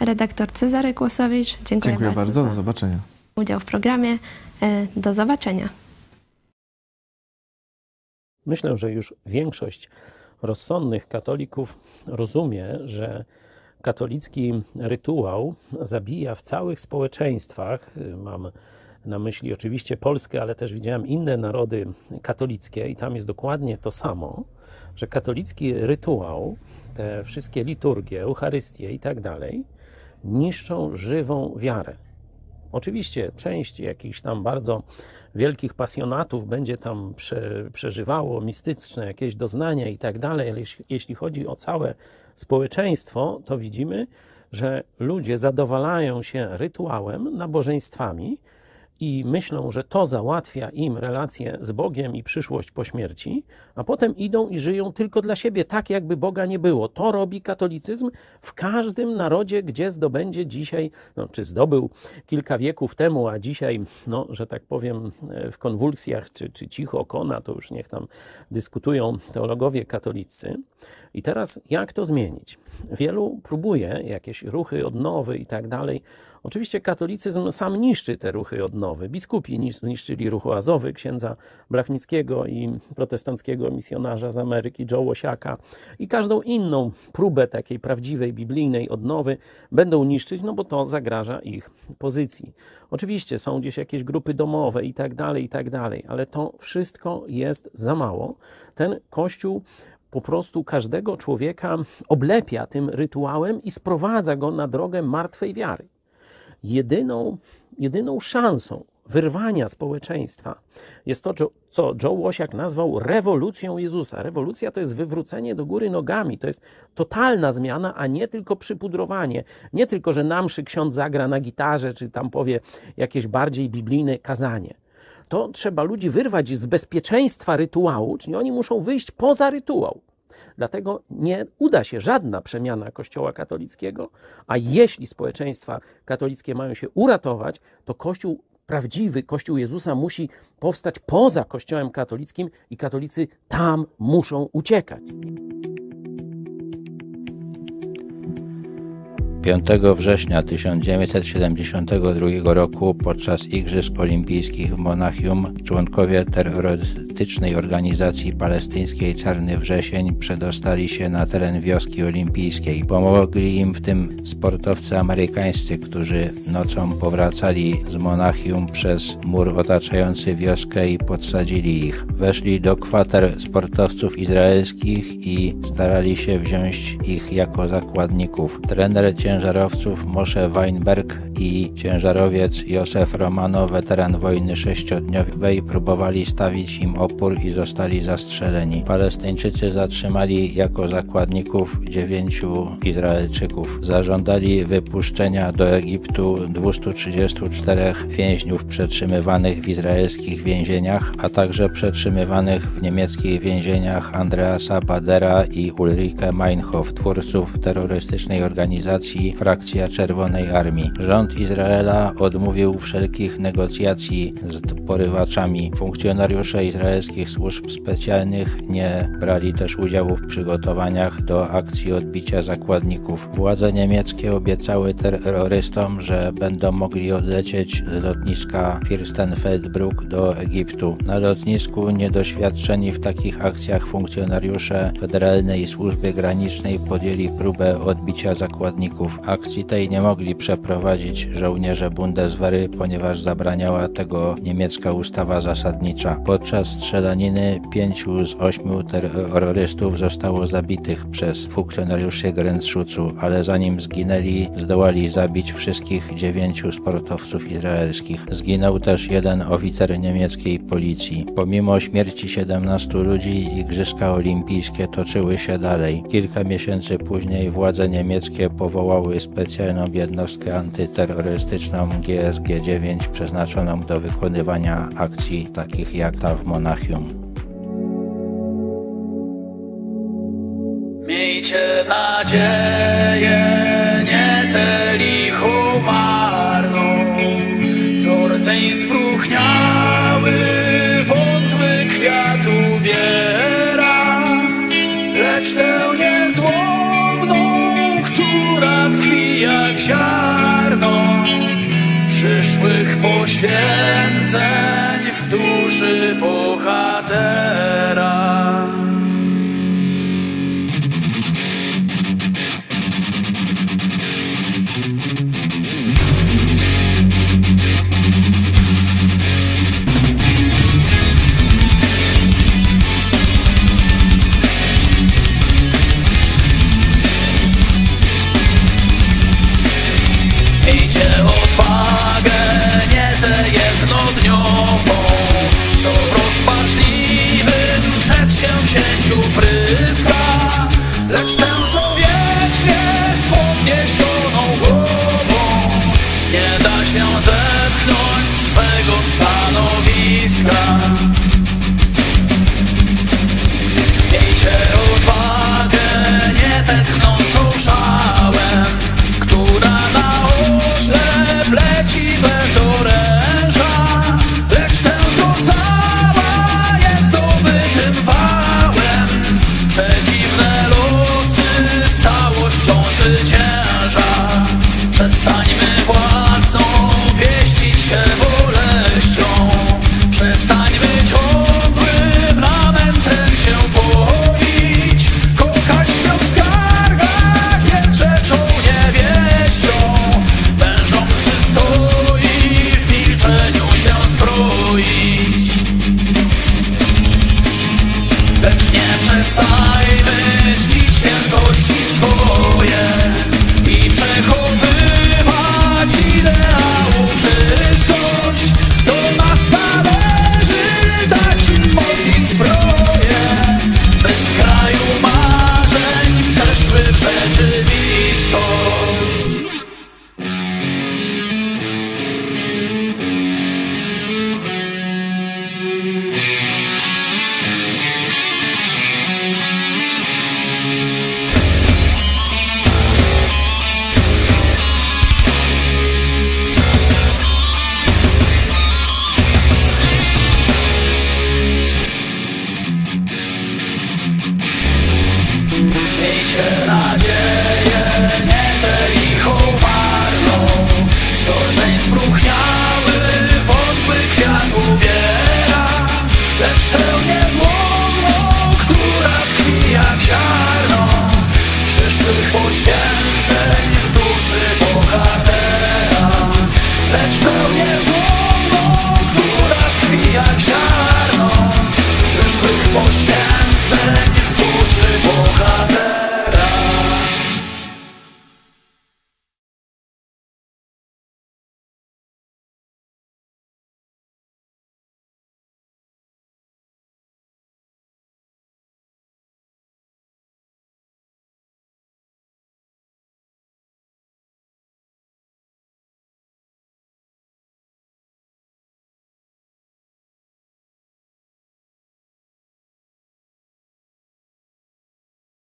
redaktor Cezary Kłosowicz. Dziękuję, Dziękuję bardzo, do za zobaczenia. udział w programie. E, Do zobaczenia. Myślę, że już większość rozsądnych katolików rozumie, że katolicki rytuał zabija w całych społeczeństwach. Mam na myśli oczywiście Polskę, ale też widziałem inne narody katolickie i tam jest dokładnie to samo, że katolicki rytuał, te wszystkie liturgie, Eucharystie i tak dalej, niszczą żywą wiarę. Oczywiście część jakichś tam bardzo wielkich pasjonatów będzie tam prze, przeżywało mistyczne jakieś doznania i tak dalej, ale jeśli, chodzi o całe społeczeństwo, to widzimy, że ludzie zadowalają się rytuałem, nabożeństwami i myślą, że to załatwia im relacje z Bogiem i przyszłość po śmierci, a potem idą i żyją tylko dla siebie, tak jakby Boga nie było. To robi katolicyzm w każdym narodzie, gdzie zdobędzie dzisiaj, no, czy zdobył kilka wieków temu, a dzisiaj, no, że tak powiem, w konwulsjach, czy, czy cicho kona, to już niech tam dyskutują teologowie katolicy. I teraz jak to zmienić? Wielu próbuje jakieś ruchy odnowy i tak dalej. Oczywiście katolicyzm sam niszczy te ruchy odnowy. Biskupi nisz- zniszczyli ruch oazowy księdza Blachnickiego i protestanckiego misjonarza z Ameryki Joe Łosiaka i każdą inną próbę takiej prawdziwej biblijnej odnowy będą niszczyć, no bo to zagraża ich pozycji. Oczywiście są gdzieś jakieś grupy domowe i tak dalej, i tak dalej, ale to wszystko jest za mało. Ten kościół po prostu każdego człowieka oblepia tym rytuałem i sprowadza go na drogę martwej wiary. Jedyną, jedyną szansą wyrwania społeczeństwa jest to, co- Joe Łosiak nazwał rewolucją Jezusa. Rewolucja to jest wywrócenie do góry nogami, to jest totalna zmiana, a nie tylko przypudrowanie. Nie tylko, że na mszy ksiądz zagra na gitarze, czy tam powie jakieś bardziej biblijne kazanie to trzeba ludzi wyrwać z bezpieczeństwa rytuału, czyli oni muszą wyjść poza rytuał. Dlatego nie uda się żadna przemiana Kościoła katolickiego, a jeśli społeczeństwa katolickie mają się uratować, to Kościół prawdziwy, Kościół Jezusa musi powstać poza Kościołem katolickim i katolicy tam muszą uciekać. 5 września 1972 roku podczas Igrzysk Olimpijskich w Monachium członkowie terrorystycznej organizacji palestyńskiej Czarny Wrzesień przedostali się na teren wioski olimpijskiej. Pomogli im w tym sportowcy amerykańscy, którzy nocą powracali z Monachium przez mur otaczający wioskę i podsadzili ich. Weszli do kwater sportowców izraelskich i starali się wziąć ich jako zakładników. Trener ciężarowców Moshe Weinberg i ciężarowiec Józef Romano, weteran wojny sześciodniowej, próbowali stawić im opór i zostali zastrzeleni. Palestyńczycy zatrzymali jako zakładników dziewięciu Izraelczyków. Zażądali wypuszczenia do Egiptu 234 więźniów przetrzymywanych w izraelskich więzieniach, a także przetrzymywanych w niemieckich więzieniach Andreasa Badera i Ulrike Meinhof, twórców terrorystycznej organizacji Frakcja Czerwonej Armii. Rząd Izraela odmówił wszelkich negocjacji z porywaczami. Funkcjonariusze izraelskich służb specjalnych nie brali też udziału w przygotowaniach do akcji odbicia zakładników. Władze niemieckie obiecały terrorystom, że będą mogli odlecieć z lotniska Fürstenfeldbruck do Egiptu. Na lotnisku niedoświadczeni w takich akcjach funkcjonariusze Federalnej Służby Granicznej podjęli próbę odbicia zakładników. Akcji tej nie mogli przeprowadzić żołnierze Bundeswehry, ponieważ zabraniała tego niemiecka ustawa zasadnicza. Podczas strzelaniny pięciu z ośmiu terrorystów zostało zabitych przez funkcjonariuszy Grenzschutzu, ale zanim zginęli, zdołali zabić wszystkich dziewięciu sportowców izraelskich. Zginął też jeden oficer niemieckiej policji. Pomimo śmierci 17 ludzi, Igrzyska Olimpijskie toczyły się dalej. Kilka miesięcy później władze niemieckie powołały specjalną jednostkę antyterrorystyczną GSG-9 przeznaczoną do wykonywania akcji takich jak ta w Monachium. Monachium. Miejcie nadzieję, nie te lichu marną, co rdzeń spróchniały, wątły kwiat ubiera, lecz tę niezłomną, która tkwi jak ziarno, przyszłych poświęceń duszy bohatera. co w rozpaczliwym przedsięwzięciu pryska. Lecz tę, co wiecznie z podniesioną głową Nie da się zepchnąć swego stanowiska.